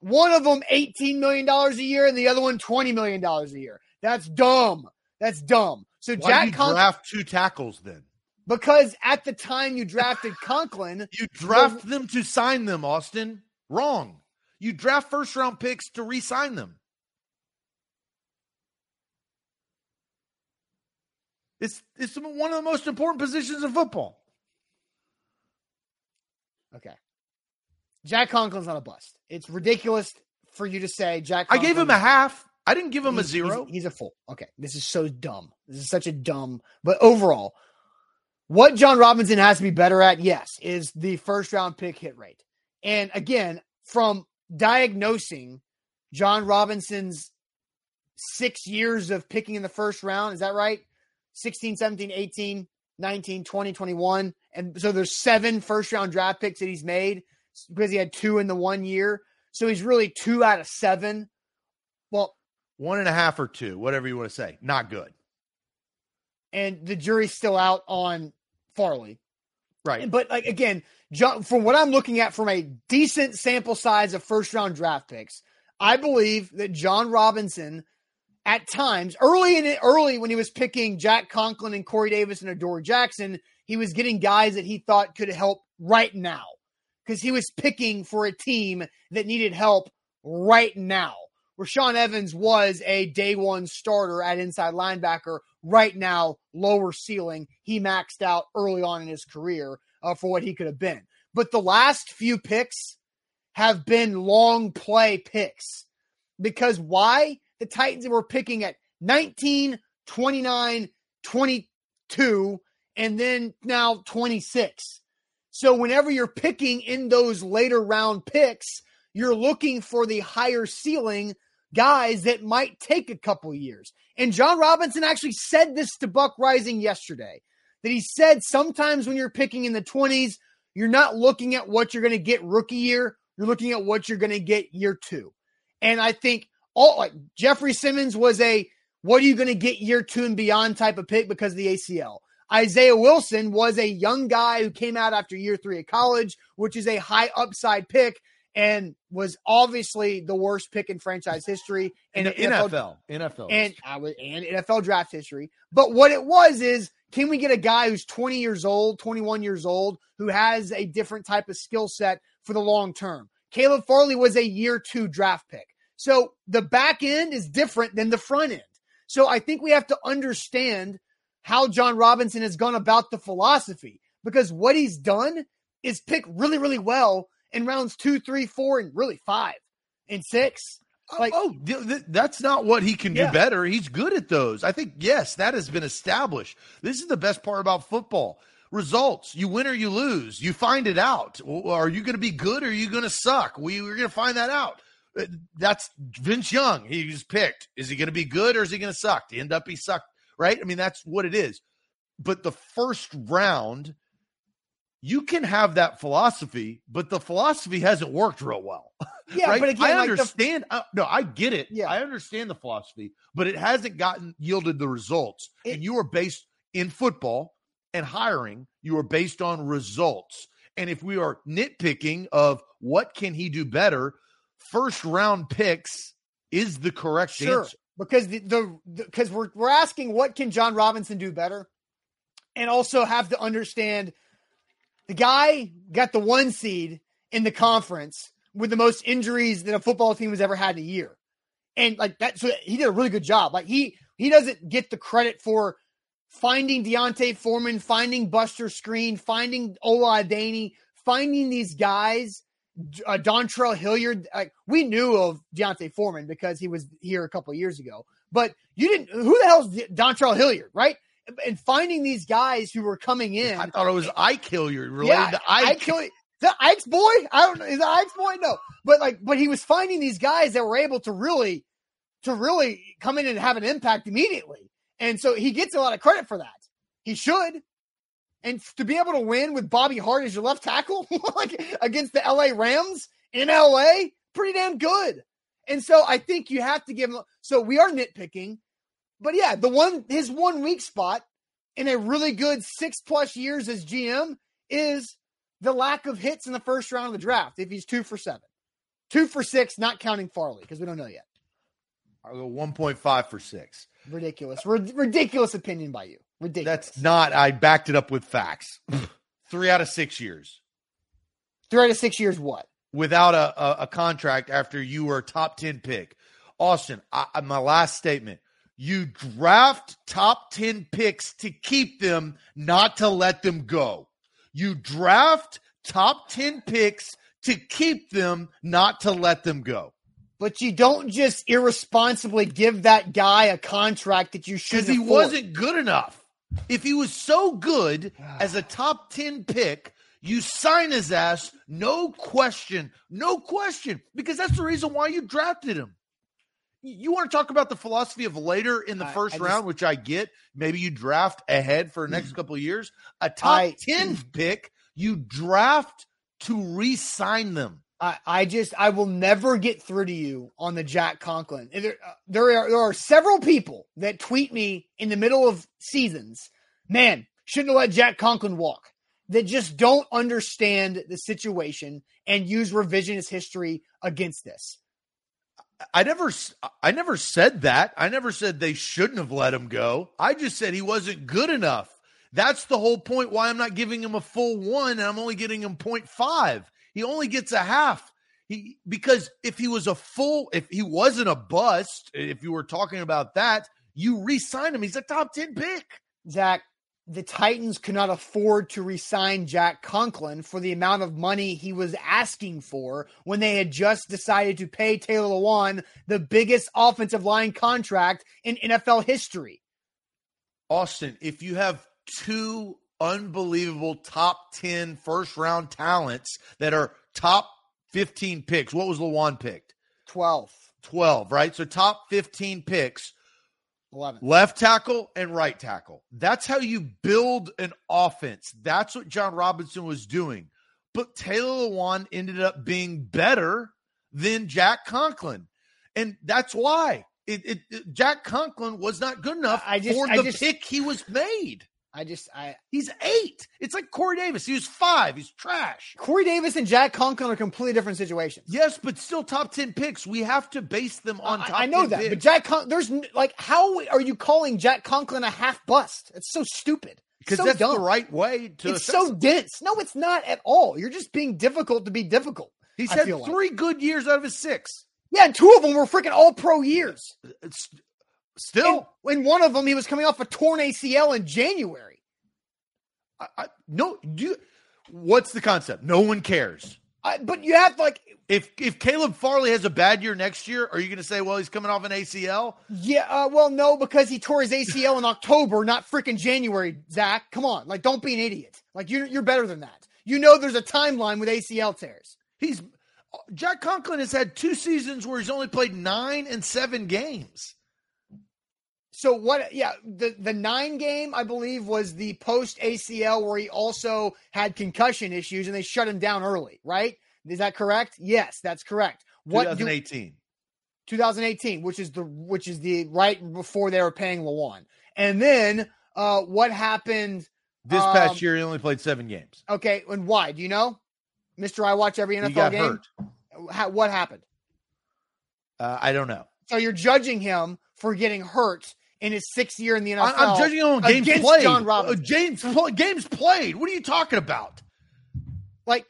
one of them $18 million a year and the other one $20 million a year. That's dumb. That's dumb. So Why Jack Conklin, draft two tackles then? Because at the time you drafted [laughs] Conklin, you draft the, them to sign them, Austin. Wrong. You draft first round picks to re-sign them. It's it's one of the most important positions in football. Okay. Jack Conklin's not a bust. It's ridiculous for you to say Jack. Conklin, I gave him a half. I didn't give him a zero. He's, he's, a full. Okay, this is so dumb. This is such a dumb. But overall, what Jon Robinson has to be better at, yes, is the first round pick hit rate. And again, from diagnosing Jon Robinson's six years of picking in the first round, is that right? 16, 17, 18, 19, 20, 21. And so there's seven first round draft picks that he's made because he had two in the one year. So he's really two out of seven. Well, one and a half or two, whatever you want to say. Not good. And the jury's still out on Farley. Right. But like again, from what I'm looking at from a decent sample size of first round draft picks, I believe that Jon Robinson, at times, early in it, early when he was picking Jack Conklin and Corey Davis and Adoree Jackson, he was getting guys that he thought could help right now because he was picking for a team that needed help right now. Rashaan Evans was a day one starter at inside linebacker. Right now, lower ceiling. He maxed out early on in his career uh, for what he could have been. But the last few picks have been long play picks. Because why? The Titans were picking at 19, 29, 22, and then now 26. So whenever you're picking in those later round picks, you're looking for the higher ceiling guys that might take a couple years. And Jon Robinson actually said this to Buck Reising yesterday that he said sometimes when you're picking in the 20s, you're not looking at what you're going to get rookie year, you're looking at what you're going to get year two. And I think all like Jeffrey Simmons was a what are you going to get year two and beyond type of pick because of the ACL. Isaiah Wilson was a young guy who came out after year three of college, which is a high upside pick and was obviously the worst pick in franchise history and NFL, NFL, and I was and NFL draft history. But what it was is, can we get a guy who's 20 years old, 21 years old, who has a different type of skill set for the long term? Caleb Farley was a year two draft pick. So the back end is different than the front end. So I think we have to understand how Jon Robinson has gone about the philosophy because what he's done is pick really, really well in rounds two, three, four, and really five and six. Oh, like, oh, th- that's not what he can yeah. do better. He's good at those. I think, yes, that has been established. This is the best part about football results. You win or you lose. You find it out. Are you going to be good or are you going to suck? We, we're going to find that out. Uh, that's Vince Young. He's picked. Is he going to be good or is he going to suck? To end up, he sucked, right? I mean, that's what it is. But the first round – you can have that philosophy, but the philosophy hasn't worked real well. Yeah, [laughs] right? but again, I like understand. The, uh, no, I get it. Yeah, I understand the philosophy, but it hasn't gotten yielded the results. It, and you are based in football and hiring. You are based on results. And if we are nitpicking of what can he do better, first round picks is the correct sure, answer. Because the because we're we're asking what can Jon Robinson do better, and also have to understand the guy got the one seed in the conference with the most injuries that a football team has ever had in a year. And like that, so he did a really good job. Like he he doesn't get the credit for finding D'Onta Foreman, finding Buster Skrine, finding Ola Adeniyi, finding these guys. Uh, Dontrell Hilliard, like we knew of D'Onta Foreman because he was here a couple years ago, but you didn't. Who the hell's Dontrell Hilliard, right? And finding these guys who were coming in. I thought it was Ike Hilliard related yeah, to Ike. Ike Hilliard. The Ike's boy? I don't know. Is it Ike's boy? No. But like, but he was finding these guys that were able to really, to really come in and have an impact immediately. And so he gets a lot of credit for that. He should. And to be able to win with Bobby Hart as your left tackle, [laughs] like against the LA Rams in LA, pretty damn good. And so I think you have to give him. So we are nitpicking. But yeah, the one his one weak spot in a really good six plus years as GM is the lack of hits in the first round of the draft. If he's two for seven, two for six, not counting Farley because we don't know yet. I'll go one point five for six. Ridiculous, ridiculous opinion by you. Ridiculous. That's not. I backed it up with facts. [laughs] Three out of six years. Three out of six years. What? Without a, a, a contract after you were a top ten pick, Austin. I, my last statement you draft top 10 picks to keep them, not to let them go. You draft top 10 picks to keep them, not to let them go. But you don't just irresponsibly give that guy a contract that you should. Because he wasn't good enough. If he was so good [sighs] as a top 10 pick, you sign his ass, no question, no question, because that's the reason why you drafted him you want to talk about the philosophy of later in the first I, I round, just, which I get. Maybe you draft ahead for the next mm. couple of years. A top I, 10 pick, you draft to re sign them. I, I just I will never get through to you on the Jack Conklin. There, uh, there are there are several people that tweet me in the middle of seasons. Man, shouldn't have let Jack Conklin walk. That just don't understand the situation and use revisionist history against this. I never, I never said that. I never said they shouldn't have let him go. I just said he wasn't good enough. That's the whole point. Why I'm not giving him a full one and I'm only getting him 0.5. He only gets a half. He because if he was a full, if he wasn't a bust, if you were talking about that, you re-sign him. He's a top 10 pick. Zach, the Titans could not afford to resign Jack Conklin for the amount of money he was asking for when they had just decided to pay Taylor Lewan the biggest offensive line contract in NFL history. Austin, if you have two unbelievable top 10 first round talents that are top 15 picks, what was Lewan picked? 12. 12, right? So top 15 picks 11. Left tackle and right tackle. That's how you build an offense. That's what Jon Robinson was doing. But Taylor Lewan ended up being better than Jack Conklin. And that's why it, it, it Jack Conklin was not good enough I just, for the just, pick he was made. I just I he's eight. It's like Corey Davis. He was five. He's trash. Corey Davis and Jack Conklin are completely different situations. Yes, but still top ten picks. We have to base them on top. I, I know that, picks. but Jack Con- there's like how are you calling Jack Conklin a half bust? It's so stupid. Because so that's dumb. the right way to. It's so dense. No, it's not at all. You're just being difficult to be difficult. He's had three like. good years out of his six. Yeah, and two of them were freaking all pro years. It's still, in one of them, he was coming off a torn ACL in January. I, I, no, you. What's the concept? No one cares. I, but you have to like if if Caleb Farley has a bad year next year, are you going to say, well, he's coming off an ACL? Yeah, uh, well, no, because he tore his ACL in October, not freaking January. Zach, come on, like, don't be an idiot. Like, you're you're better than that. You know, there's a timeline with ACL tears. He's Jack Conklin has had two seasons where he's only played nine and seven games. So what? Yeah, the the nine game I believe was the post ACL where he also had concussion issues and they shut him down early. Right? Is that correct? Yes, that's correct. What 2018. 2018, which is the which is the right before they were paying Lewan. And then uh what happened this um, past year? He only played seven games. Okay, and why? Do you know, Mister? I watch every NFL game. How, what happened? Uh, I don't know. So you're judging him for getting hurt in his sixth year in the NFL. I'm judging him on games played. Jon Robinson. Uh, James games played. What are you talking about? Like,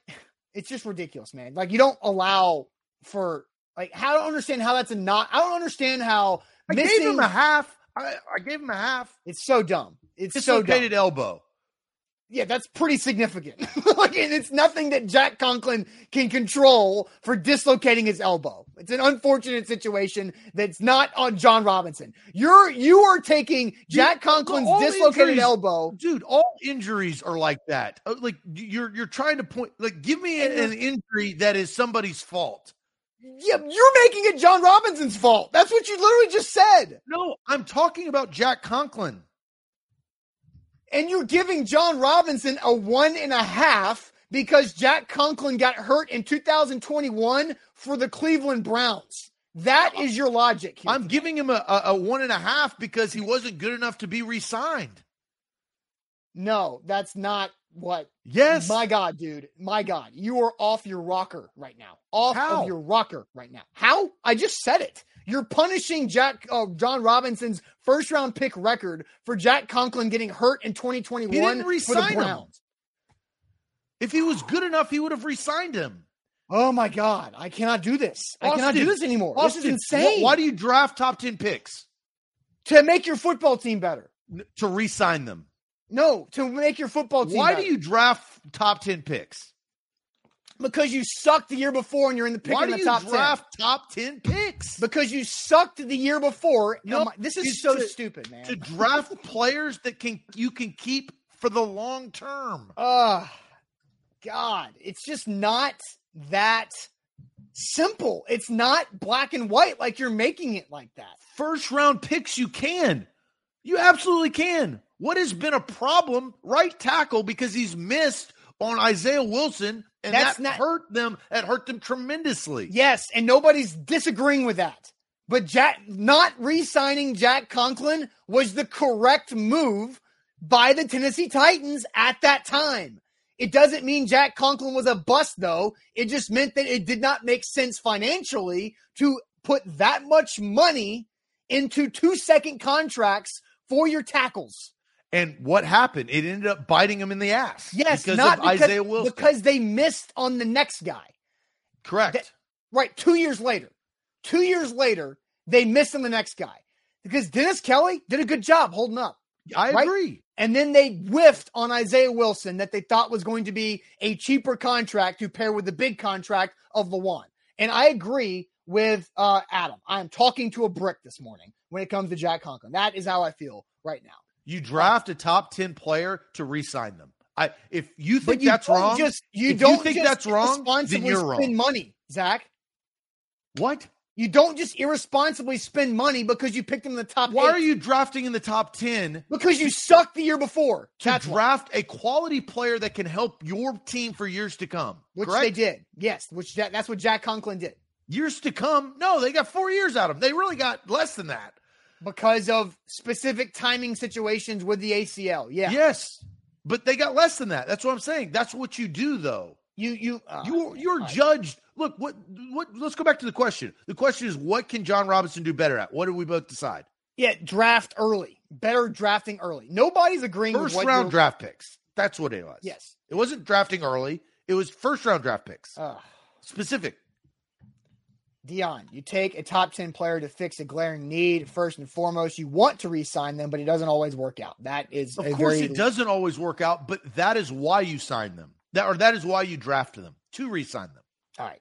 it's just ridiculous, man. Like, you don't allow for like. How I don't understand how that's a not. I don't understand how. I missing, gave him a half. I, I, gave him a half. It's so dumb. It's dislocated so dumb. elbow yeah, that's pretty significant. [laughs] like it's nothing that Jack Conklin can control for dislocating his elbow. It's an unfortunate situation that's not on Jon Robinson. You're you are taking Jack Conklin's dislocated injuries, elbow, dude. All injuries are like that. Uh, like you're you're trying to point. Like give me an, an injury that is somebody's fault. Yeah, you're making it Jon Robinson's fault. That's what you literally just said. No, I'm talking about Jack Conklin and you're giving Jon Robinson a one and a half because Jack Conklin got hurt in 2021 for the Cleveland Browns. That is your logic. I'm today. giving him a, a, a, one and a half because he wasn't good enough to be re-signed. No, that's not what. Yes. My God, dude. My God. You are off your rocker right now. Off How? of your rocker right now. How? I just said it. You're punishing Jack uh, Jon Robinson's first round pick record for Jack Conklin getting hurt in 2021 for the Browns. Him. If he was good enough, he would have re-signed him. Oh my God! I cannot do this. Austin, I cannot do this anymore. Austin, this is insane. Wh- why do you draft top ten picks? To make your football team better. to re-sign them. No, to make your football team. Better. Why better. do you draft top ten picks? Because you sucked the year before and you're in the pick Why in the do top you draft 10. top 10 picks? Because you sucked the year before. No, this is so to, stupid, man. To draft [laughs] players that can you can keep for the long term. Oh, God. It's just not that simple. It's not black and white like you're making it like that. First round picks, you can. You absolutely can. What has been a problem? Right tackle because he's missed on Isaiah Wilson and That's that not, hurt them. That hurt them tremendously. Yes, and nobody's disagreeing with that. But Jack not re-signing Jack Conklin was the correct move by the Tennessee Titans at that time. It doesn't mean Jack Conklin was a bust, though. It just meant that it did not make sense financially to put that much money into two second contracts for your tackles. And what happened? It ended up biting him in the ass. Yes, because not of because, Isaiah Wilson. because they missed on the next guy. Correct. that- Right, two years later. Two years later, they missed on the next guy because Dennis Kelly did a good job holding up. I right? agree. And then they whiffed on Isaiah Wilson that they thought was going to be a cheaper contract to pair with the big contract of Lewan. And I agree with uh, Adam. I am talking to a brick this morning when it comes to Jack Conklin. That is how I feel right now. You draft a top 10 player to re-sign them. I if you think you that's wrong, Just you don't think just that's wrong, then you're wrong. spend money, Zach. what? You don't just irresponsibly spend money because you picked them in the top. Why eight. are you drafting in the top 10 Because you sucked the year before. to That's why. draft a quality player that can help your team for years to come? which correct? they did. Yes, which that, that's what Jack Conklin did Years to come? No, they got 4 years out of them. They really got less than that. Because of specific timing situations with the ACL. Yeah, Yes. But they got less than that. That's what I'm saying. That's what you do though. you you uh, You you're judged. Look, what what let's go back to the question. The question is what can Jon Robinson do better at? What did we both decide? yeah draft early. Better drafting early. Nobody's agreeing First round draft picks. That's what it was. Yes. It wasn't drafting early. It was first round draft picks. Uh, Specific. Dion, you take a top 10 player to fix a glaring need. First and foremost, you want to re sign them, but it doesn't always work out. That is Of a course very, it doesn't always work out, but that is why you sign them. That or that is why you draft them to re-sign them. All right.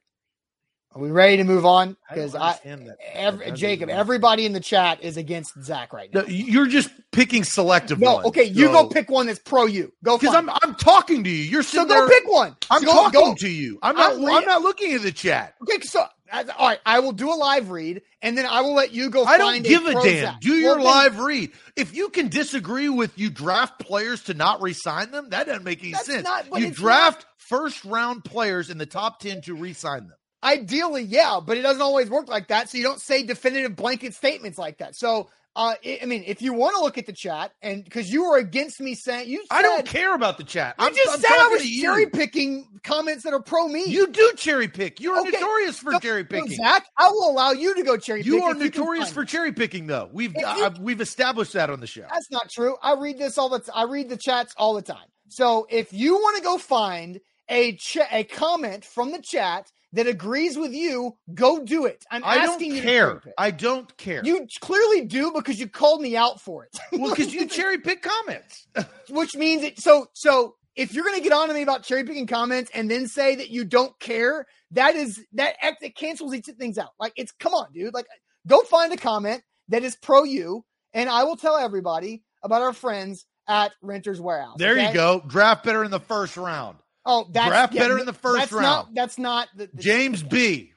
Are we ready to move on? Because I, understand that. every, That Jacob, doesn't- everybody in the chat is against Zach right now. No, you're just picking selective No, ones. okay, you go pick one that's pro you. Go because I'm. I'm talking to you. You're So sitting go there. pick one. I'm So go- talking go- to you. I'm not. I'm I'm, not looking at the chat. Okay, so as- all right, I will do a live read, and then I will let you go. I don't give a damn. Do Well, your then- live read. If you can disagree with you draft players to not re-sign them, that doesn't make any sense. not- you draft first round players in the top ten to re-sign them. Ideally, yeah, but it doesn't always work like that. So you don't say definitive blanket statements like that. So, uh, I I mean, if you want to look at the chat, and because you were against me saying you, said, I don't care about the chat. You I'm, just I'm said I was cherry picking comments that are pro me. You do cherry pick. You're Okay, notorious for So- cherry picking. Zach, I will allow you to go cherry. You are if you notorious for cherry picking, though. We've you- uh, we've established that on the show. That's not true. I read this all the t- I read the chats all the time. So if you want to go find a ch- a comment from the chat that agrees with you, go do it. I'm I don't asking you to care. I don't care. You clearly do because you called me out for it. [laughs] well, because you cherry pick comments. [laughs] Which means it so so if you're gonna get on to me about cherry picking comments and then say that you don't care, that is that act it cancels each things out. Like it's come on, dude. Like go find a comment that is pro you, and I will tell everybody about our friends at Renters Warehouse. There okay? you go. Draft better in the first round. Oh, that's Draft yeah, better in the first that's round. Not, that's not the, the- James B.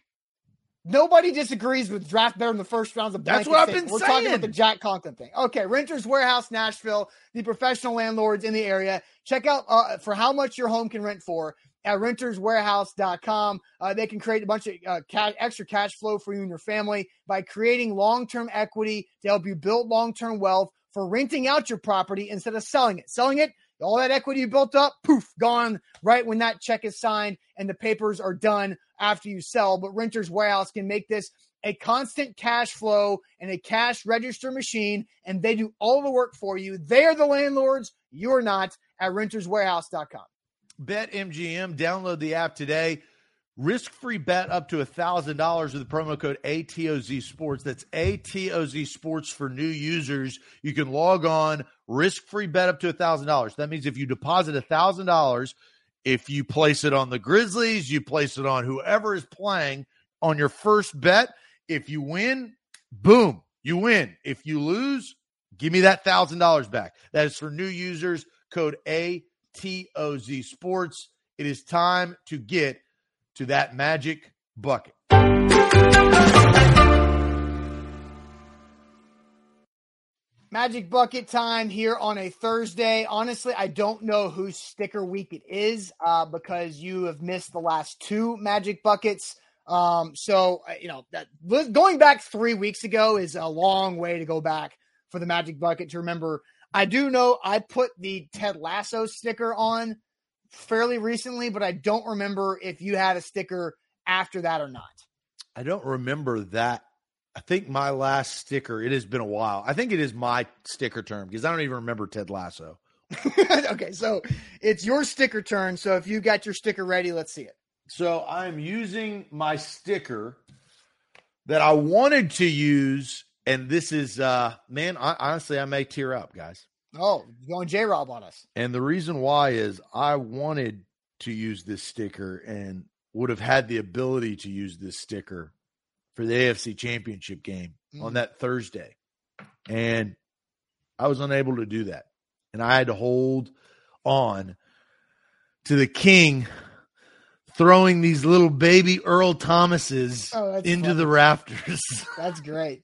Nobody disagrees with draft better in the first rounds of That's what I've been We're talking about the Jack Conklin thing. Okay, Renters Warehouse, Nashville, the professional landlords in the area. Check out uh, for how much your home can rent for at renterswarehouse.com. Uh, they can create a bunch of uh, cash, extra cash flow for you and your family by creating long-term equity to help you build long-term wealth for renting out your property instead of selling it. Selling it, all that equity you built up, poof, gone right when that check is signed and the papers are done after you sell. But Renters Warehouse can make this a constant cash flow and a cash register machine, and they do all the work for you. They are the landlords. You're not at renterswarehouse.com. Bet MGM. Download the app today. Risk free bet up to $1,000 with the promo code ATOZ Sports. That's ATOZ Sports for new users. You can log on, risk free bet up to $1,000. That means if you deposit $1,000, if you place it on the Grizzlies, you place it on whoever is playing on your first bet. If you win, boom, you win. If you lose, give me that $1,000 back. That is for new users. Code ATOZ Sports. It is time to get to that magic bucket. Magic bucket time here on a Thursday. Honestly, I don't know whose sticker week it is uh, because you have missed the last two magic buckets. Um, so uh, you know that going back three weeks ago is a long way to go back for the magic bucket to remember. I do know I put the Ted Lasso sticker on fairly recently, but I don't remember if you had a sticker after that or not. I don't remember that I think my last sticker, it has been a while. I think it is my sticker term because I don't even remember Ted Lasso. [laughs] okay, so it's your sticker turn. So if you got your sticker ready, let's see it. So I'm using my sticker that I wanted to use, and this is uh man, I, honestly, I may tear up, guys. Oh, going J Rob on us. And the reason why is I wanted to use this sticker and would have had the ability to use this sticker for the AFC championship game mm. on that Thursday. And I was unable to do that. And I had to hold on to the king throwing these little baby Earl Thomases oh, into funny. the rafters. [laughs] That's great.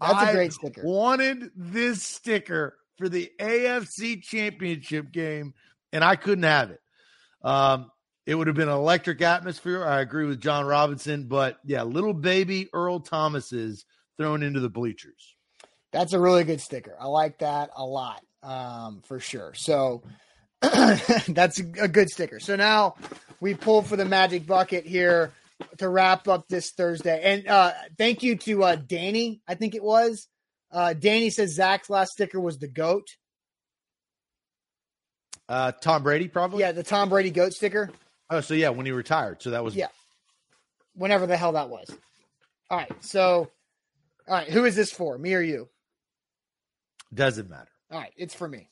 That's a great sticker. Wanted this sticker for the AFC championship game, and I couldn't have it. Um, it would have been an electric atmosphere. I agree with Jon Robinson, but yeah, little baby Earl Thomases thrown into the bleachers. That's a really good sticker. I like that a lot, um, for sure. So [clears throat] that's a good sticker. So now we pull for the magic bucket here to wrap up this Thursday. And uh, thank you to uh, Danny, I think it was. Uh, Danny says Zach's last sticker was the goat. Uh, Tom Brady, probably. Yeah, the Tom Brady goat sticker. Oh, so yeah, when he retired. So that was yeah, whenever the hell that was. All right, so all right, who is this for? Me or you? Doesn't matter. All right, it's for me.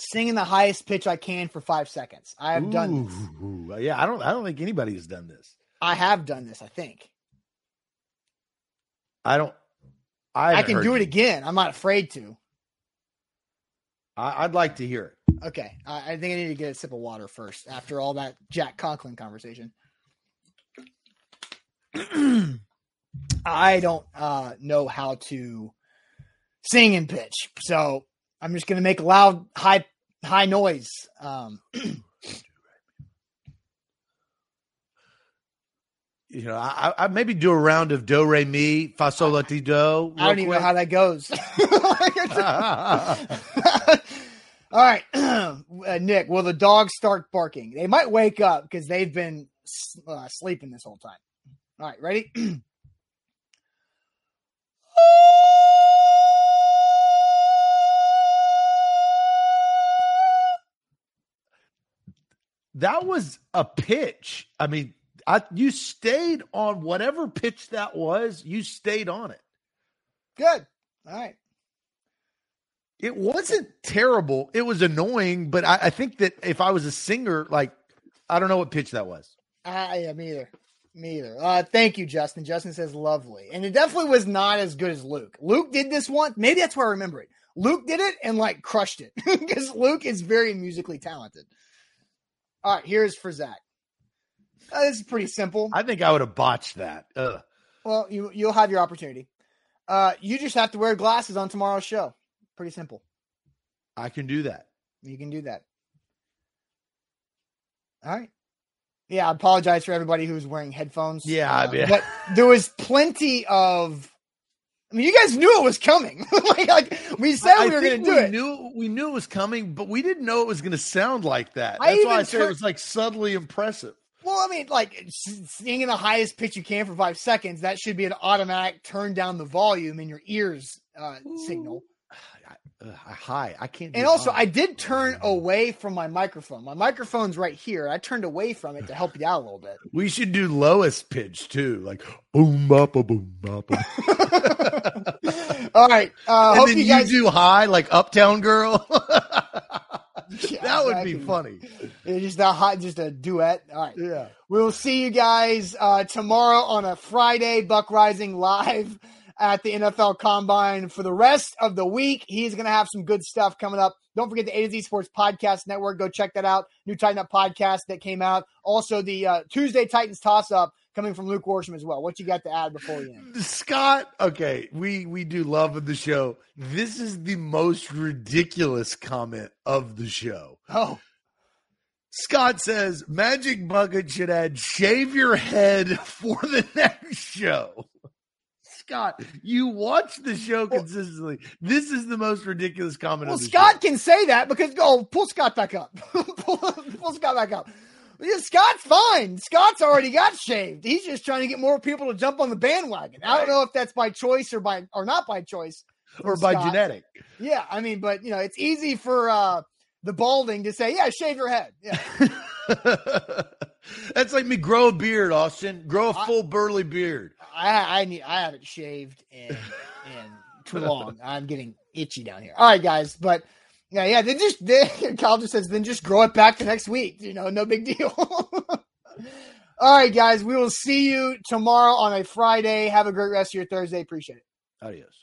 Singing the highest pitch I can for five seconds. I have Ooh, done this. Yeah, I don't. I don't think anybody has done this. I have done this. I think. I don't. I, I can do it again. I'm not afraid to. I, would like to hear it. Okay, I, I, think I need to get a sip of water first after all that Jack Conklin conversation. [clears throat] I don't uh, know how to sing and pitch, so I'm just going to make loud, high, high noise. Um, [clears throat] you know, I, I maybe do a round of do re mi fa sol la ti do. I don't even know how that goes. [laughs] All right, [clears throat] uh, Nick. Will the dogs start barking? They might wake up because they've been uh, sleeping this whole time. All right, ready? [clears throat] that was a pitch. I mean, I you stayed on whatever pitch that was. You stayed on it. Good. All right. It wasn't terrible. It was annoying, but I, I, think that if I was a singer, like I don't know what pitch that was. I am me either. Me either. Uh, thank you, Justin. Justin says lovely, and it definitely was not as good as Luke. Luke did this one. Maybe that's where I remember it. Luke did it and like crushed it [laughs] because Luke is very musically talented. All right, here's for Zach. Uh, this is pretty simple. I think I would have botched that. Ugh. Well, you you'll have your opportunity. Uh, you just have to wear glasses on tomorrow's show. Pretty simple. I can do that. You can do that. All right. Yeah, I apologize for everybody who's wearing headphones. Yeah, uh, but there was plenty of. I mean, you guys knew it was coming. [laughs] like, like, we said I we were going to do we it. Knew we knew it was coming, but we didn't know it was going to sound like that. That's I why I said it was like subtly impressive. Well, I mean, like singing the highest pitch you can for five seconds, that should be an automatic turn down the volume in your ears uh, signal. [sighs] Uh, high. I can't. And also, high. I did turn away from my microphone. My microphone's right here. I turned away from it to help you out a little bit. [laughs] We should do lowest pitch too, like boom bop boom bop. [laughs] All right. Uh, and then you, guys... do high, like Uptown Girl. [laughs] yeah, that would be funny. It's just that hot, just a duet. All right. Yeah. We'll see you guys uh, tomorrow on a Friday Buck Reising live at the NFL Combine for the rest of the week. He's going to have some good stuff coming up. Don't forget the A to Z Sports Podcast Network. Go check that out. New Tighten Up podcast that came out. Also, the uh, Tuesday Titans toss up coming from Luke Worsham as well. What you got to add before we end? [laughs] Scott, okay, we we do love of the show. This is the most ridiculous comment of the show. Oh. Scott says Magic Bucket should add shave your head for the [laughs] next show. Scott, you watch the show consistently. This is the most ridiculous comment. Of the show. Well, Scott show. can say that because oh, pull Scott back up. [laughs] pull, pull Scott back up. Yeah, Scott's fine. Scott's already got shaved. He's just trying to get more people to jump on the bandwagon. I don't know if that's by choice or by or not by choice or by Scott. genetic. Yeah, I mean, but you know, it's easy for uh the balding to say, "Yeah, shave your head." Yeah, [laughs] That's like me grow a beard, Austin. Grow a full burly beard. I I need I haven't shaved in in too [laughs] long. I'm getting itchy down here. All right, guys, but yeah, yeah. Then just then, [laughs] Kyle just says, then just grow it back to next week. You know, no big deal. [laughs] All right, guys, we will see you tomorrow on a Friday. Have a great rest of your Thursday. Appreciate it. Adios.